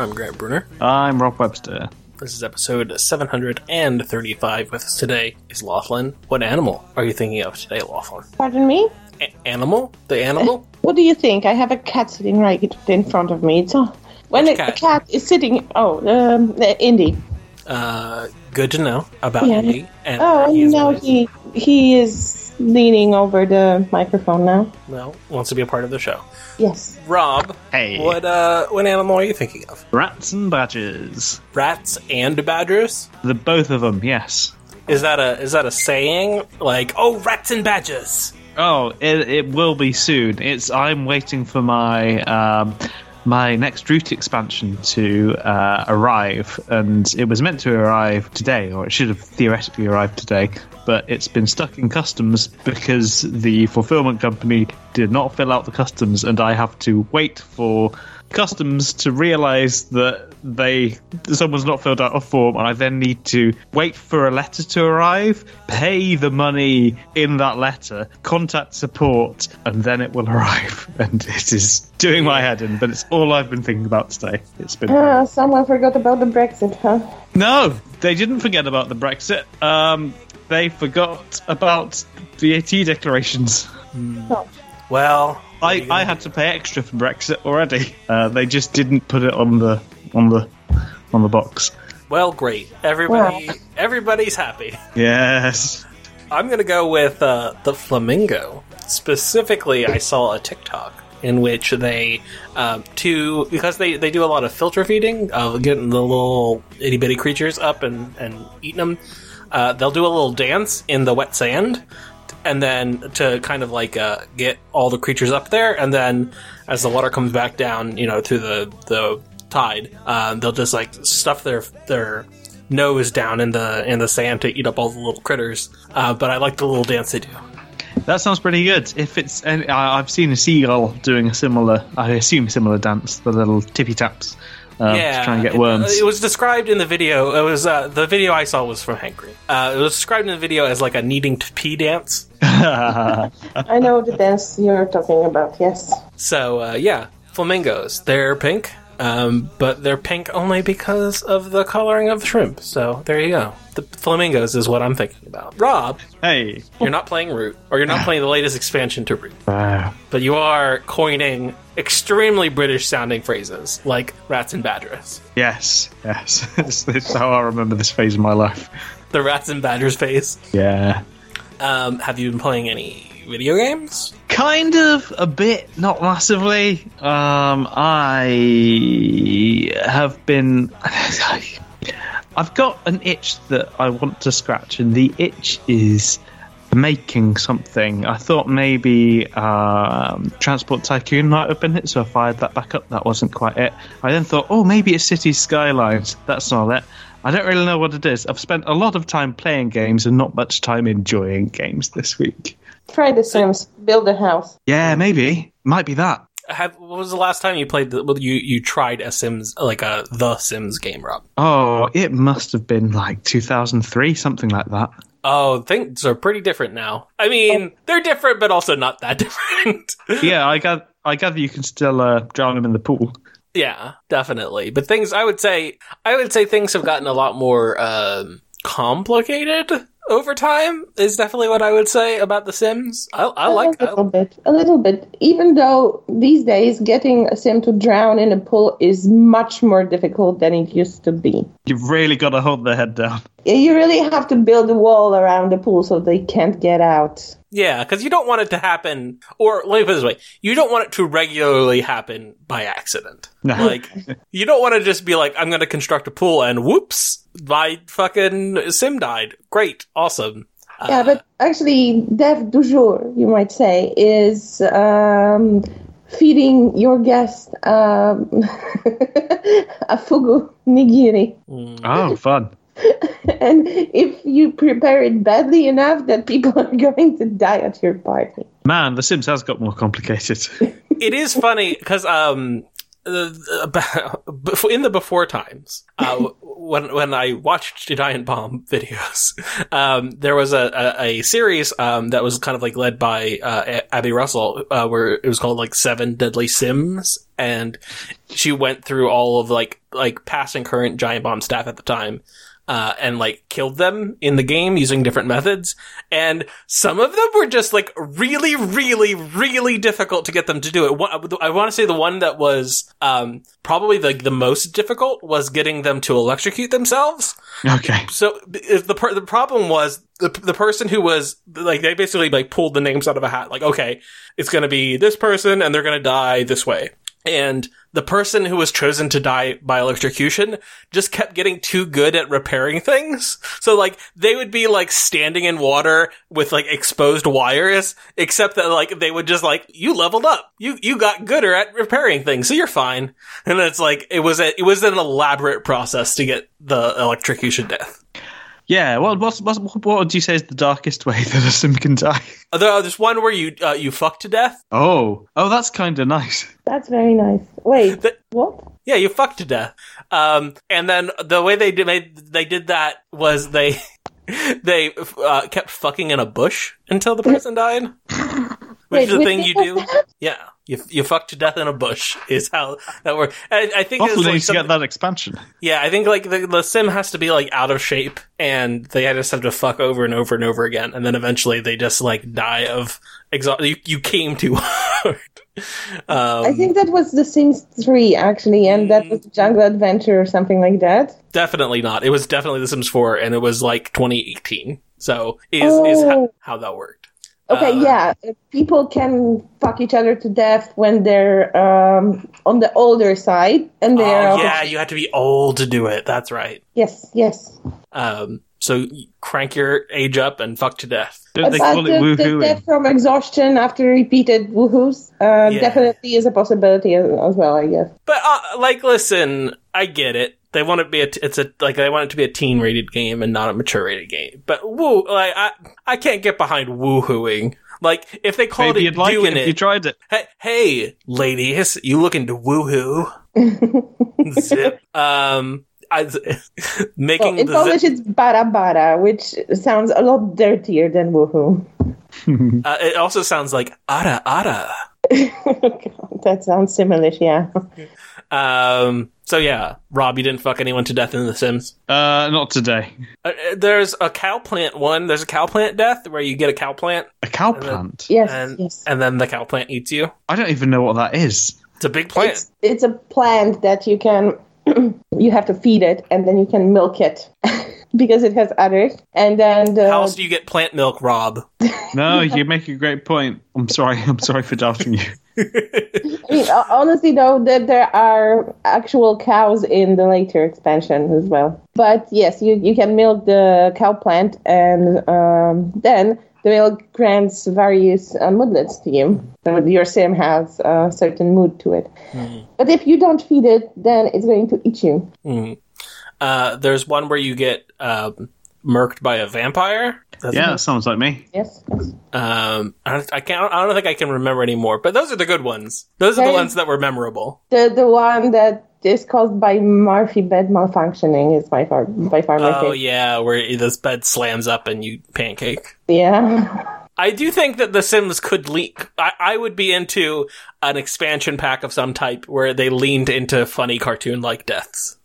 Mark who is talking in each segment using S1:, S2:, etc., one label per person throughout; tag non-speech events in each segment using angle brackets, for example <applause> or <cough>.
S1: I'm Grant Brunner.
S2: I'm Rob Webster.
S1: This is episode 735 with us today is Loethlin. What animal are you thinking of today, Loethlin?
S3: Pardon me?
S1: A- animal? The animal?
S3: What do you think? I have a cat sitting right in front of me. So when a,
S1: cat?
S3: a cat is sitting, oh, um, the Indy.
S1: Uh, good to know about
S3: Yeah.
S1: Indy. And
S3: Oh,
S1: he is
S3: no,
S1: what is-
S3: he he is leaning over the microphone now.
S1: well, wants to be a part of the show.
S3: Yes.
S1: Rob,
S2: Hey.
S1: what uh, what animal are you thinking of?
S2: Rats and badgers.
S1: Rats and badgers?
S2: The both of them, yes.
S1: Is that a is that a saying like oh rats and badgers?
S2: Oh, it, it will be soon. It's I'm waiting for my um, my next Root expansion to uh, arrive, and it was meant to arrive today, or it should have theoretically arrived today, but it's been stuck in customs because the fulfillment company did not fill out the customs, and I have to wait for customs to realize that they someone's not filled out a form and I then need to wait for a letter to arrive, pay the money in that letter, contact support, and then it will <laughs> arrive. And it is doing my head in, but it's all I've been thinking about today. It's been
S3: Ah, someone forgot about the Brexit, huh?
S2: No, they didn't forget about the Brexit. Um they forgot about VAT declarations.
S3: No.
S1: Well,
S2: I, I had to pay extra for Brexit already. Uh, they just didn't put it on the on the on the box.
S1: well, great. Everybody, everybody's happy.
S2: Yes.
S1: I'm gonna go with uh, the flamingo. Specifically, I saw a TikTok in which they um, to because they, they do a lot of filter feeding, of getting the little itty bitty creatures up and and eating them. Uh, they'll do a little dance in the wet sand, and then to kind of like uh, get all the creatures up there, and then as the water comes back down, you know, through the the tide, uh, they'll just like stuff their their nose down in the in the sand to eat up all the little critters. Uh, but I like the little dance they do.
S2: That sounds pretty good. If it's, and I- I've seen a seagull doing a similar, I assume similar dance, the little tippy taps, uh, to try and get
S1: it- It, was described in the video. It was uh, the video I saw was from Hank Green. Uh, it was described in the video as like a needing to pee dance. <laughs>
S3: I know the dance you're talking about, yes.
S1: So uh, yeah, flamingos. They're pink, um, but they're pink only because of the coloring of the shrimp. So there you go. The flamingos is what I'm thinking about. Rob,
S2: hey.
S1: you're not playing Root, or you're not playing the latest expansion to Root, but you are coining extremely British sounding phrases like rats and badgers.
S2: Yes, yes. <laughs> it's, it's how I remember this phase of my life.
S1: The rats and badgers phase.
S2: Yeah.
S1: Um, have you been playing any video games?
S2: Kind of a bit, not massively. Um, I have been. <laughs> I've got an itch that I want to scratch, and the itch is making something. I thought maybe um, Transport Tycoon might have been it, so I fired that back up. That wasn't quite it. I then thought, oh, maybe it's City Skylines. That's not it. I don't really know what it is. I've spent a lot of time playing games and not much time enjoying games this week.
S3: Try the Sims, build a house.
S2: Yeah, maybe. Might be that.
S1: Have, what was the last time you played? The, well, you you tried a Sims like a the Sims game, Rob?
S2: Oh, it must have been like 2003, something like that.
S1: Oh, things are pretty different now. I mean, they're different, but also not that <laughs> different.
S2: Yeah, I gather, I gather you can still uh, drown them in the pool.
S1: yeah, definitely. But things, I would say, I would say things have gotten a lot more um, complicated over time. Is definitely what I would say about The Sims. I, I like.
S3: a little bit, a little bit. Even though these days getting a sim to drown in a pool is much more difficult than it used to be.
S2: You've really got to hold their head down.
S3: You really have to build a wall around the pool so they can't get out.
S1: Yeah, because you don't want it to happen, or let me put it this way: you don't want it to regularly happen by accident. <laughs>
S2: No.
S1: Like, you don't want to just be like, "I'm going to construct a pool," and whoops, my fucking sim died. Great, awesome.
S3: Yeah, but actually, dev du jour, you might say, is um, feeding your guest um, <laughs> a fugu nigiri.
S2: Oh, fun. <laughs>
S3: And if you prepare it badly enough, that people <laughs> are going to die at your party.
S2: Man, The Sims has got more complicated. <laughs>
S1: It is funny because um, uh, about- in the before times, uh, when when I watched Giant Bomb videos, um, there was a, a, a series um, that was kind of like led by uh, Abby Russell, uh, where it was called like Seven Deadly Sims, and she went through all of like like past and current Giant Bomb staff at the time. Uh, and like killed them in the game using different methods. And some of them were just like really, really, really difficult to get them to do it. I want to say the one that was, um, probably the, the most difficult was getting them to electrocute themselves.
S2: Okay.
S1: So if the per- the problem was the the person who was like they basically like pulled the names out of a hat. Like okay, it's going to be this person and they're going to die this way. And the person who was chosen to die by electrocution just kept getting too good at repairing things. So like they would be like standing in water with like exposed wires, except that like they would just like you leveled up, you you got gooder at repairing things, so you're fine. And it's like it was a, it was an elaborate process to get the electrocution death.
S2: Yeah. Well, what's, what's, what would you say is the darkest way <laughs> that a sim can die?
S1: Although there's one where you uh, you fuck to death.
S2: Oh. Oh, that's kind of nice.
S3: That's very nice. Wait,
S1: The-
S3: what?
S1: Yeah, you fuck to death. Um, and then the way they did made, they did that was they <laughs> they uh, kept fucking in a bush until the person died. <laughs> Which
S3: Wait,
S1: is the thing you do. Yeah, you you fuck to death in a bush <laughs> is how that works. I, I think it's
S2: Possibly
S1: like
S2: needs to get that expansion.
S1: yeah, I think like the, the sim has to be like out of shape, and they just have to fuck over and over and over again, and then eventually they just like die of exhaustion. You, you came too <laughs> hard. Um,
S3: I think that was The Sims 3, actually, and that was Jungle Adventure or something like that.
S1: Definitely not. It was definitely The Sims 4, and it was like 2018. So is is how,
S3: Oh.
S1: how that worked.
S3: Okay,
S1: Uh,
S3: yeah, people can fuck each other to death when they're um, on the older side, and
S1: Oh
S3: they're
S1: yeah, you have to be old to do it. That's right.
S3: yes, yes.
S1: Um, so crank your age up and fuck to death.
S2: Don't they call it
S3: the
S2: woohooing?
S3: death from exhaustion after repeated woohoos uh,
S1: Yeah.
S3: definitely is a possibility as, as well, I guess.
S1: But uh, like, listen, I get it. They want it to be a t- it's a like they want it to be a teen rated game and not a mature rated game. But woo, like I I can't get behind woohooing. Like if they called
S2: Maybe
S1: it
S2: you'd like
S1: doing
S2: it if you tried it.
S1: Hey, hey, ladies, you looking to woohoo? <laughs> Zip. Um, I, <laughs>
S3: Well,
S1: making
S3: in
S1: the
S3: Polish,
S1: zip,
S3: it's bara bara, which sounds a lot dirtier than woohoo. <laughs>
S1: uh, it also sounds like ara ara.
S3: God, that sounds similar, yeah.
S1: Um, so yeah, Rob, you didn't fuck anyone to death in The Sims.
S2: Uh, not today.
S1: Uh, uh, there's a cow plant one. There's a cow plant death where you get a cow plant
S2: A cow
S1: then-
S2: plant?
S3: Yes,
S1: and
S3: yes.
S1: and then the cow plant eats you.
S2: I don't even know what that is.
S1: It's a big plant.
S3: It's, it's a plant that you can, <clears throat> you have to feed it, and then you can milk it <laughs> because it has udders. And then the,
S1: How else do you get plant milk, Rob?
S2: No, you make a great point. I'm sorry. I'm sorry for doubting you.
S3: I mean, honestly, though, that there are actual cows in the later expansion as well. But yes, you, you can milk the cow plant, and um, then the milk grants various uh, moodlets to you. So your sim has a certain mood to it. But if you don't feed it, then it's going to eat you.
S1: Mm. Uh, there's one where you get um, murked by a vampire. That's
S2: Yeah, that sounds like me.
S3: Yes. yes.
S1: Um, I, don't- I can't. I don't think I can remember anymore. But those are the good ones. Those are the
S3: Right.
S1: ones that were memorable.
S3: The the one that is caused by Murphy bed malfunctioning is by far by far my
S1: Oh
S3: favorite.
S1: yeah, where this bed slams up and you pancake.
S3: Yeah.
S1: I do think that The Sims could leak. I, I would be into an expansion pack of some type where they leaned into funny cartoon like deaths.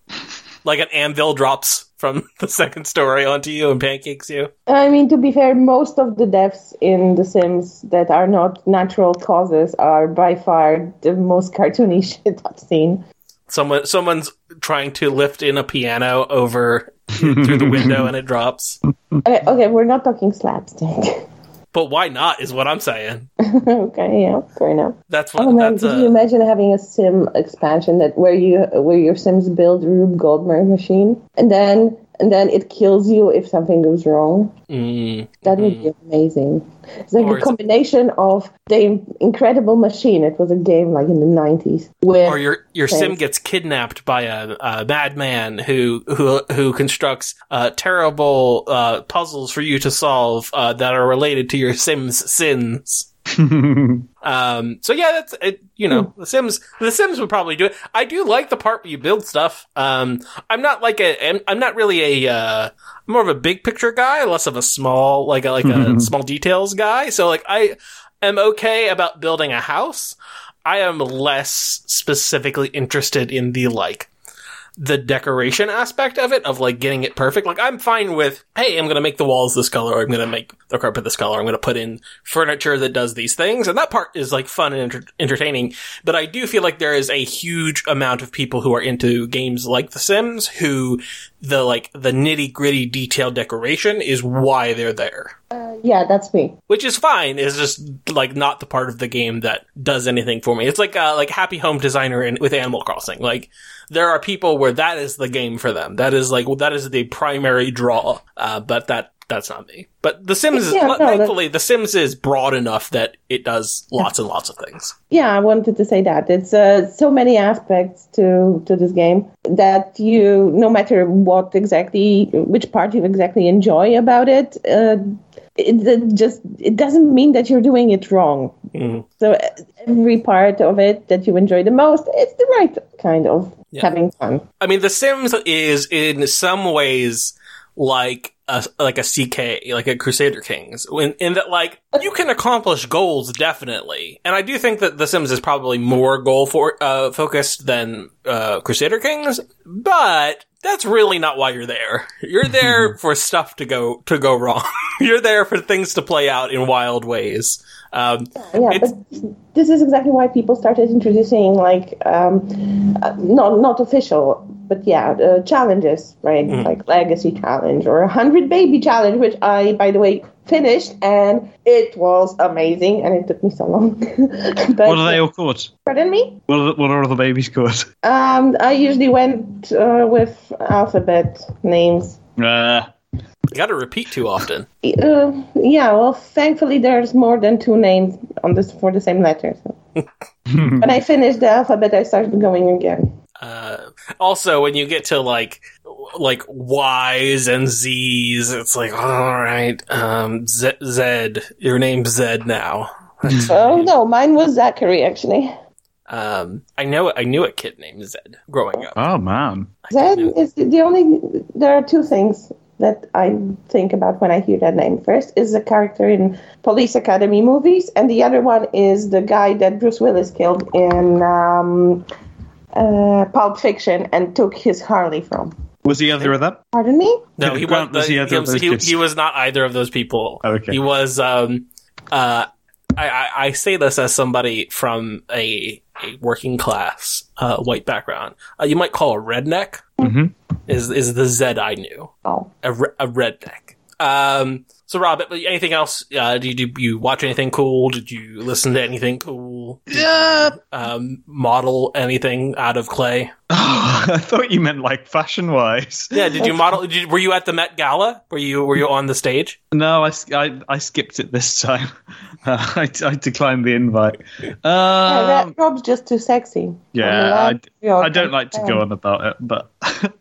S1: Like an anvil drops from <laughs> the second story onto you and pancakes you.
S3: I mean, to be fair, most of the deaths in The Sims that are not natural causes are by far the most cartoony <laughs> shit I've seen.
S1: Someone, someone's trying to lift in a piano over <laughs> through the window and it drops.
S3: Okay, okay, we're not talking slapstick.
S1: But why not? Is what I'm saying. <laughs>
S3: okay, yeah, fair enough.
S1: That's what.
S3: Oh man,
S1: that's
S3: could you imagine having a sim expansion that where you where your Sims build a Rube Goldberg machine and then and then it kills you if something goes wrong?
S1: mm,
S3: That would be amazing. It's like
S1: Or it's-
S3: combination of the incredible machine. It was a game like in the nineties.
S1: Or your your sim gets kidnapped by a, a madman who who who constructs uh, terrible uh, puzzles for you to solve uh, that are related to your sim's sins. <laughs> Um, so yeah, that's it. You know, The Sims. The Sims would probably do it. I do like the part where you build stuff. Um, I'm not like a. I'm, I'm not really a. Uh, I'm more of a big picture guy, less of a small, like a, like a <laughs> small details guy. So like I am okay about building a house. I am less specifically interested in the like the decoration aspect of it, of like getting it perfect. Like I'm fine with, hey, I'm gonna make the walls this color, or I'm gonna make the carpet this color, I'm gonna put in furniture that does these things, and that part is like fun and enter- entertaining. But I do feel like there is a huge amount of people who are into games like The Sims who the like the nitty gritty detailed decoration is why they're there.
S3: Uh, yeah, that's me.
S1: Which is fine. It's just like not the part of the game that does anything for me. It's like uh, like Happy Home Designer in, with Animal Crossing. Like there are people where that is the game for them. That is like that is the primary draw. Uh, but that that's not me. But The Sims is
S3: no,
S1: thankfully The Sims is broad enough that it does lots and lots of things.
S3: Yeah, I wanted to say that it's uh, so many aspects to to this game that you, no matter what exactly, which part you exactly enjoy about it, uh, it, it just it doesn't mean that you're doing it wrong.
S1: Mhm.
S3: So uh, every part of it that you enjoy the most, it's the right kind of
S1: Yeah.
S3: having fun.
S1: I mean, The Sims is in some ways like a like a CK, like a Crusader Kings, in, in that like you can accomplish goals definitely, and I do think that The Sims is probably more goal for uh, focused than uh, Crusader Kings, but that's really not why you're there. You're there <laughs> for stuff to go to go wrong. <laughs> you're there for things to play out in wild ways. Um,
S3: Yeah,
S1: It's-
S3: but this is exactly why people started introducing like um, uh, not not official, but yeah, uh, challenges, right? Like legacy challenge or a hundred baby challenge, which I, by the way, finished and it was amazing, and it took me so long. <laughs> but
S2: What are they all called?
S3: pardon me.
S2: What are, the, what are all the babies called? <laughs>
S3: Um, I usually went uh, with alphabet names.
S2: Uh,
S1: you got to repeat too often.
S3: Uh, yeah, well, thankfully there's more than two names on this for the same letter. So. <laughs> when I finished the alphabet, I started going again.
S1: Uh, also, when you get to like like Y's and Z's, it's like, all right, um, Z, Zed, your name's Zed now. <laughs>
S3: Oh no, mine was Zachary actually.
S1: Um, I know I knew a kid named Zed growing up.
S2: oh man.
S3: Zed is the only. There are two things that I think about when I hear that name. First is the character in Police Academy movies, and the other one is the guy that Bruce Willis killed in um, uh, Pulp Fiction and took his Harley from.
S2: Was he either of them?
S3: Pardon me?
S1: No, he, was,
S2: was the
S1: he, was, he, he was not either of those people.
S2: Okay.
S1: He was. Um, uh, I, I, I say this as somebody from a, a working class uh, white background. Uh, you might call a redneck.
S2: Mhm.
S1: Is is the Zed I knew
S3: Oh.
S1: a, re- a redneck. Um. So, Rob, anything else? Uh, did you, you watch anything cool? Did you listen to anything cool? Did
S2: Yeah.
S1: you, um, model anything out of clay?
S2: Oh, <laughs> I thought you meant like fashion wise.
S1: Yeah. Did you model? Did you, were you at the Met Gala? Were you Were you on the stage?
S2: No, I I skipped it this time. Uh, <laughs> I, I declined the invite.
S3: Yeah,
S2: Um,
S3: that Rob's just too sexy.
S2: yeah, I,
S3: Yeah,
S2: I don't like to go on about it, but <laughs>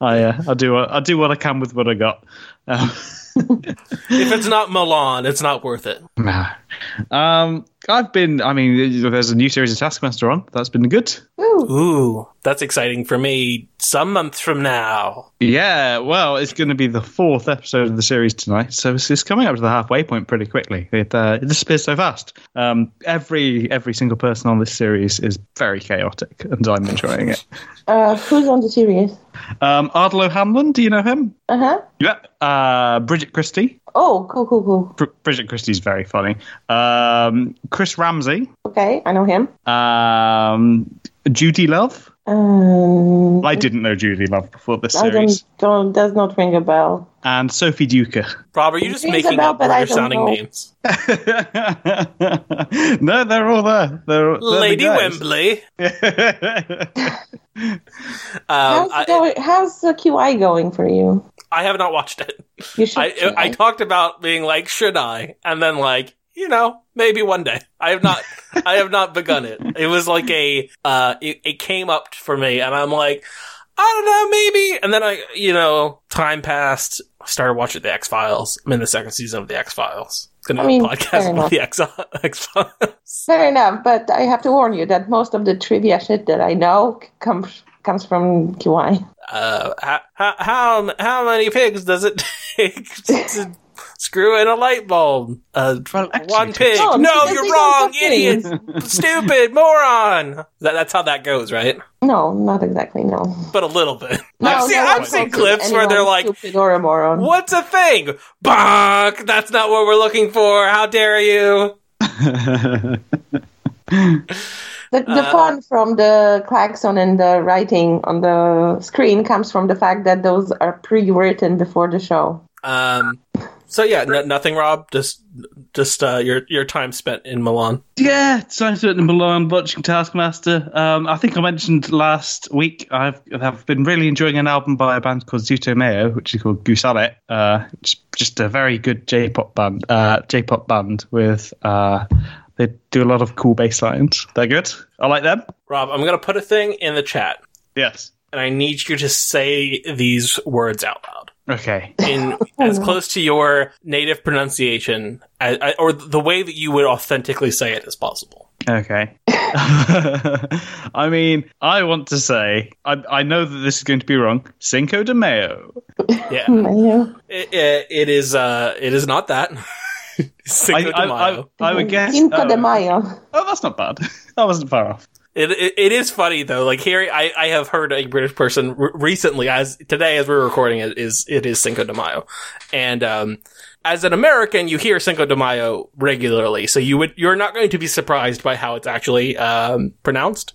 S2: I uh, I do what- I do what I can with what I got. Um, <laughs>
S1: If it's not Milan, it's not worth it.
S2: nah. um, I've been. I mean, there's a new series of Taskmaster on. That's been good.
S3: Ooh,
S1: Ooh, that's exciting for me. Some months from now.
S2: Yeah, well, it's going to be the fourth episode of the series tonight, so it's, it's coming up to the halfway point pretty quickly. It uh, it disappears so fast. Um, every every single person on this series is very chaotic, and I'm enjoying it. <laughs>
S3: uh, who's on the series?
S2: Um, Ardal O'Hanlon, do you know him?
S3: Uh huh.
S2: Yeah. Uh, Bridget Christie.
S3: Oh, cool, cool, cool.
S2: Br- Bridget Christie's very funny. Um, Chris Ramsey.
S3: Okay, I know him.
S2: Um, Judi Love.
S3: Um,
S2: I didn't know Judi Love before this
S3: I
S2: series.
S3: don't, don't does not ring a bell.
S2: And Sophie Duker.
S1: Rob, are you just
S3: Rings a
S1: making
S3: bell,
S1: up
S3: but I
S1: weird sounding
S3: know.
S1: names? <laughs>
S2: no, they're all there. They're, they're
S1: Lady
S2: guys.
S1: Wembley. <laughs> Um,
S3: How's,
S1: I,
S3: going, how's the QI going for you?
S1: I have not watched it.
S3: You should.
S1: I,
S3: try.
S1: I talked about being like, should I? And then like, you know, maybe one day. I have not, I have not begun it. It was like a, uh, it, it came up for me and I'm like, I don't know, maybe. And then I, you know, time passed. I started watching the X Files. I'm in the second season of the X Files. gonna
S3: I mean,
S1: podcast with the X X Files.
S3: Fair enough, but I have to warn you that most of the trivia shit that I know comes comes from QI.
S1: Uh, how, how how how many pigs does it <laughs> take to screw in a light bulb? Uh,
S2: Well, actually,
S1: one pig.
S3: takes-
S1: No,
S3: No,
S1: you're wrong, idiot, <laughs> stupid moron. That, that's how that goes, right?
S3: No, not exactly. No.
S1: But a little bit.
S3: no
S1: I've seen,
S3: no
S1: I've seen clips where they're like,
S3: stupid or a moron.
S1: "What's a thing?" Bonk. That's not what we're looking for. How dare you? <laughs>
S3: The, the
S1: Uh,
S3: fun from the klaxon and the writing on the screen comes from the fact that those are pre-written before the show.
S1: Um. So yeah, n- nothing, Rob. Just, just uh, your your time spent in Milan.
S2: Yeah, science in Milan watching Taskmaster. Um, I think I mentioned last week I've I've been really enjoying an album by a band called ZUTOMAYO, which is called Gusare. Uh, it's just a very good J-pop band. Uh, J-pop band with uh, they do a lot of cool bass lines. They're good. I like them.
S1: Rob, I'm gonna put a thing in the chat,
S2: Yes.
S1: and I need you to say these words out loud.
S2: Okay.
S1: in <laughs> as close to your native pronunciation as, or the way that you would authentically say it as possible.
S2: Okay. <laughs> I mean, I want to say I I know that this is going to be wrong. Cinco de Mayo.
S1: Yeah, <laughs>
S3: Mayo.
S1: it, it, it is. Uh, it is not that. <laughs> Cinco
S2: I,
S1: de Mayo.
S2: I, I would guess.
S3: Cinco de
S2: oh,
S3: Mayo.
S2: Oh, that's not bad. That wasn't far off.
S1: It, it, it is funny though. Like here, I, I have heard a British person re- recently, as today as we're recording it, is it is Cinco de Mayo, and um, as an American, you hear Cinco de Mayo regularly, so you would you're not going to be surprised by how it's actually um, pronounced.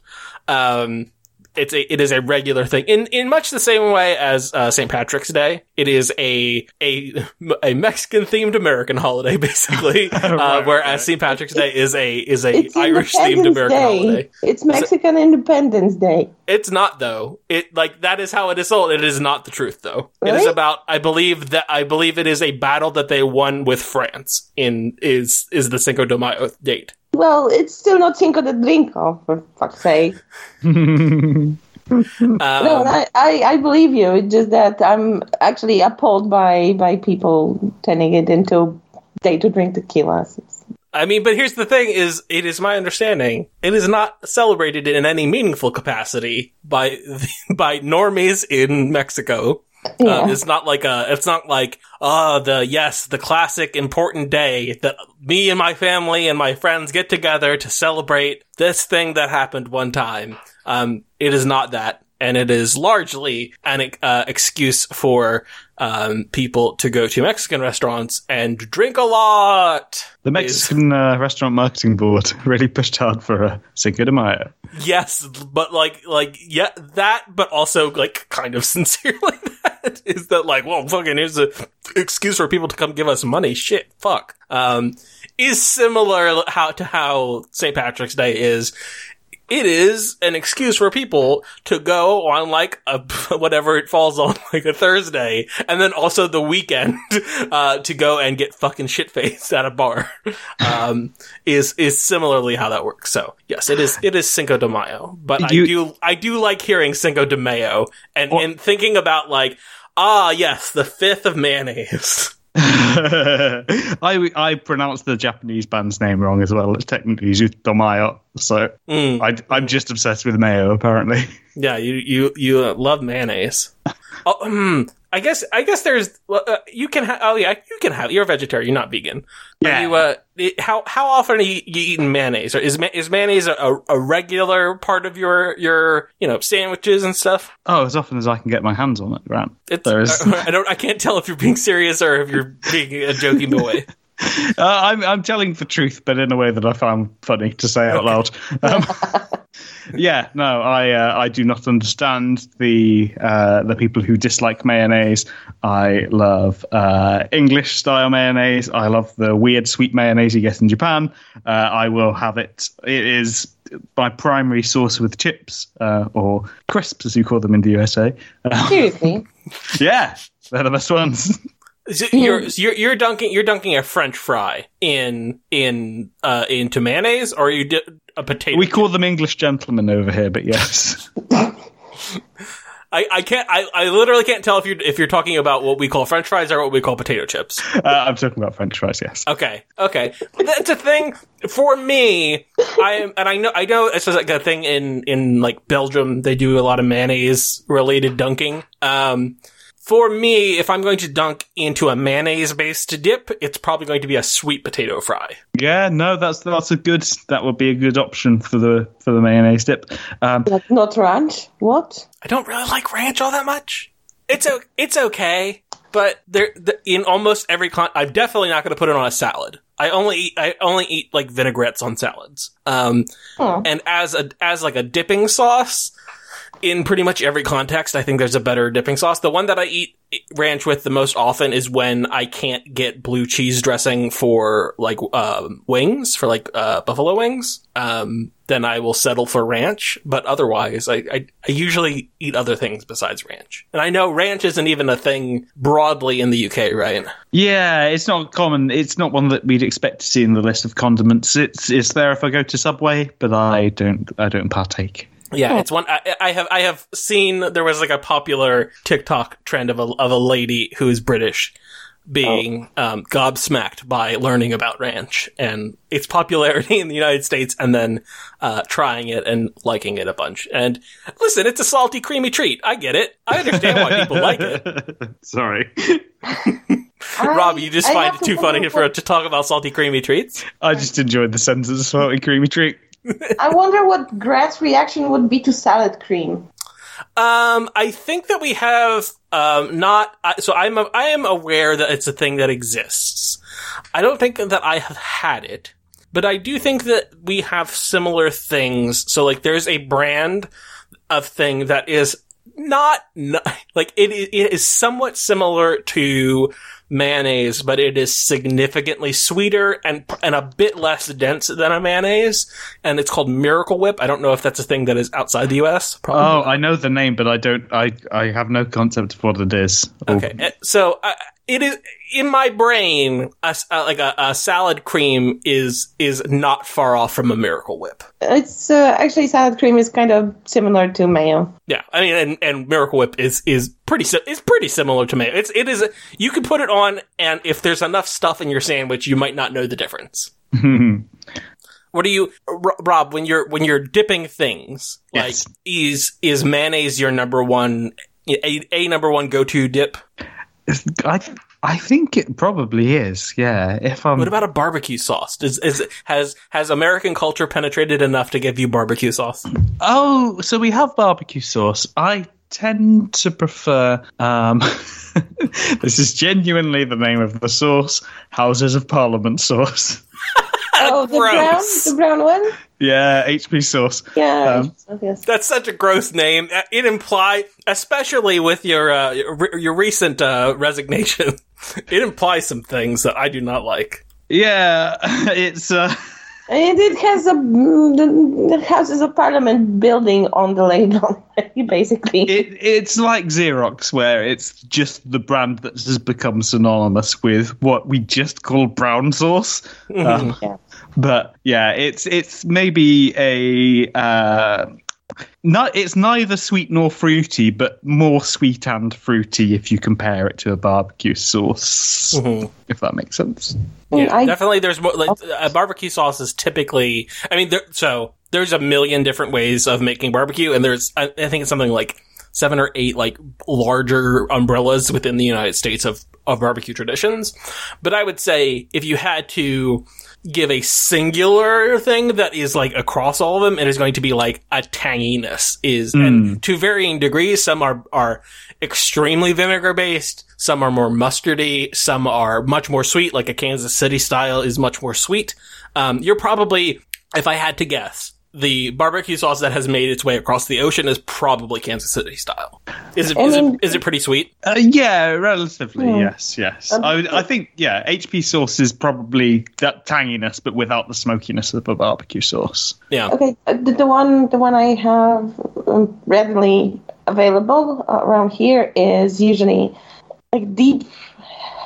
S1: Um, it's a it is a regular thing in in much the same way as uh, St. Patrick's Day. It is a a a Mexican themed American holiday, <laughs> basically. <laughs> uh, whereas
S2: right.
S1: St. Patrick's Day is a is a Irish themed American
S3: Day.
S1: holiday.
S3: It's Mexican Independence Day.
S1: It's not though. It like that is how it is sold. It is not the truth though. It is about I believe that I believe it is a battle that they won with France in is is the Cinco de Mayo date.
S3: Well, it's still not Cinco de Drinko, for fuck's sake. <laughs>
S1: Um,
S3: No, I, I, I believe you. It's just that I'm actually appalled by, by people turning it into day to drink tequila.
S1: I mean, but here's the thing: is it is my understanding it is not celebrated in any meaningful capacity by <laughs> by normies in Mexico.
S3: Yeah.
S1: Um, it's not like a, it's not like, uh, the, yes, the classic important day that me and my family and my friends get together to celebrate this thing that happened one time. Um, it is not that. And it is largely an uh, excuse for um, people to go to Mexican restaurants and drink a lot.
S2: The Mexican uh, restaurant marketing board <laughs> really pushed hard for a Cinco de Mayo.
S1: Yes, but like, like, yeah, that, but also like kind of <laughs> sincerely that is that like, well, fucking here's a excuse for people to come give us money. Shit, fuck. Um, is similar how to how St. Patrick's Day is. It is an excuse for people to go on like a <laughs> whatever it falls on <laughs> like a Thursday, and then also the weekend <laughs> uh, to go and get fucking shit faced at a bar. Um, is is similarly how that works. So yes, it is it is Cinco de Mayo, but I do I do like hearing Cinco de Mayo and and thinking about like ah yes the fifth of mayonnaise. <laughs>
S2: I I pronounced the Japanese band's name wrong as well. It's technically ZUTOMAYO, so
S1: Mm.
S2: I, I'm just obsessed with mayo apparently. <laughs>
S1: Yeah, you you you uh, love mayonnaise. <laughs> oh, um, I guess I guess there's uh, you can ha- oh yeah you can have you're a vegetarian you're not vegan.
S2: Yeah.
S1: You, uh, it- how how often are you, you eating mayonnaise? Or is ma- is mayonnaise a, a regular part of your your you know sandwiches and stuff?
S2: Oh, as often as I can get my hands on it, Grant.
S1: It's,
S2: There is- <laughs>
S1: I don't I can't tell if you're being serious or if you're being a joking boy. <laughs>
S2: Uh, I'm I'm telling the truth, but in a way that I found funny to say out loud. Um, yeah, no, I uh, I do not understand the uh, the people who dislike mayonnaise. I love uh, English style mayonnaise. I love the weird sweet mayonnaise you get in Japan. Uh, I will have it. It is my primary source with chips uh, or crisps, as you call them in the USA.
S3: Seriously. <laughs>
S2: yeah, they're the best ones.
S1: So you're, you're you're dunking you're dunking a French fry in in uh into mayonnaise or you di- a potato.
S2: we call them English gentlemen over here, but yes. <laughs>
S1: I, I can't. I, I literally can't tell if you're if you're talking about what we call French fries or what we call potato chips.
S2: Uh, I'm talking about French fries. Yes.
S1: Okay, okay, that's a thing for me. I am, and I know I know it's like a thing in in like Belgium. They do a lot of mayonnaise related dunking. Um, for me, if I'm going to dunk into a mayonnaise based dip, it's probably going to be a sweet potato fry.
S2: Yeah. No, that's that's a good. That would be a good option for the for the mayonnaise dip. Um,
S3: Like not ranch? What?
S1: I don't really like ranch all that much. It's o- it's okay, but there the, in almost every con, I'm definitely not going to put it on a salad. I only eat, I only eat like vinaigrettes on salads. Um,
S3: Hmm.
S1: and as a as like a dipping sauce, in pretty much every context, I think there's a better dipping sauce. The one that I eat ranch with the most often is when I can't get blue cheese dressing for like um, wings for like uh, buffalo wings. Um, then I will settle for ranch. But otherwise, I, I I usually eat other things besides ranch. And I know ranch isn't even a thing broadly in the UK, right?
S2: yeah, it's not common. It's not one that we'd expect to see in the list of condiments. It's it's there if I go to Subway, but I don't I don't partake.
S1: Yeah, it's one I, I have. I have seen there was like a popular TikTok trend of a of a lady who is British being um, gobsmacked by learning about ranch and its popularity <laughs> in the United States, and then uh, trying it and liking it a bunch. And listen, it's a salty, creamy treat. I get it. I understand why people like it. <laughs>
S2: Sorry, <laughs>
S1: Rob, you just
S3: I
S1: find
S3: have
S1: it
S3: to
S1: too funny for to talk about salty, creamy treats.
S2: I just enjoyed the sentence of salty creamy treat.
S3: I wonder what Grant's reaction would be to salad cream.
S1: Um, I think that we have um not. So I'm am aware that it's a thing that exists. I don't think that I have had it, but I do think that we have similar things. So like, there's a brand of thing that is not, not <laughs> like it, it is somewhat similar to mayonnaise, but it is significantly sweeter and and a bit less dense than a mayonnaise, and it's called Miracle Whip. I don't know if that's a thing that is outside the U.S. Probably
S2: Oh, I know the name, but I don't. I I have no concept of what it is.
S1: Okay, uh, so uh, it is in my brain. A, s- uh, like a, a salad cream is is not far off from a Miracle Whip.
S3: It's uh, actually salad cream is kind of similar to mayo.
S1: Yeah, I mean, and, and Miracle Whip is is pretty si- is pretty similar to mayo. It's it is you can put it on, and if there's enough stuff in your sandwich, you might not know the difference. <laughs> What do you, Rob? When you're when you're dipping things, like is is mayonnaise your number one a, a number one go to dip?
S2: I I think it probably is. Yeah. If I'm
S1: What about a barbecue sauce? Is, is has has American culture penetrated enough to give you barbecue sauce?
S2: Oh, so we have barbecue sauce. I tend to prefer. Um, <laughs> this is genuinely the name of the sauce: Houses of Parliament sauce. <laughs>
S3: Oh, the brown, the brown one.
S2: Yeah, HP sauce.
S3: Yeah.
S2: Um,
S3: yes.
S1: That's such a gross name. It implies, especially with your uh, your, your recent uh, resignation, <laughs> it implies some things that I do not like.
S2: Yeah, <laughs> it's. Uh, <laughs>
S3: And it has a the, the Houses of Parliament building on the label, <laughs> basically.
S2: it, it's like Xerox, where it's just the brand that has become synonymous with what we just call brown sauce. <laughs> Um,
S3: Yeah.
S2: But yeah, it's it's maybe a uh, not it's neither sweet nor fruity, but more sweet and fruity if you compare it to a barbecue sauce. Mm-hmm. If that makes sense.
S1: Yeah,
S3: I-
S1: definitely. There's more like a barbecue sauce is typically. I mean, there, so there's a million different ways of making barbecue, and there's I, I think it's something like seven or eight like larger umbrellas within the United States of of barbecue traditions. But I would say if you had to give a singular thing that is like across all of them, it is going to be like a tanginess is, and to varying degrees. Some are are extremely vinegar based. Some are more mustardy. Some are much more sweet, like a Kansas City style is much more sweet. Um, you're probably, if I had to guess, the barbecue sauce that has made its way across the ocean is probably Kansas City style. Is it?
S3: I
S1: Is
S3: mean-
S1: it, is it pretty sweet?
S2: Uh, yeah, relatively. Yes, yes.
S3: Um,
S2: I, would- I think yeah, HP sauce is probably that tanginess, but without the smokiness of a barbecue sauce.
S1: Yeah.
S3: Okay, uh, the, the one the one I have um, readily available around here is usually like deep,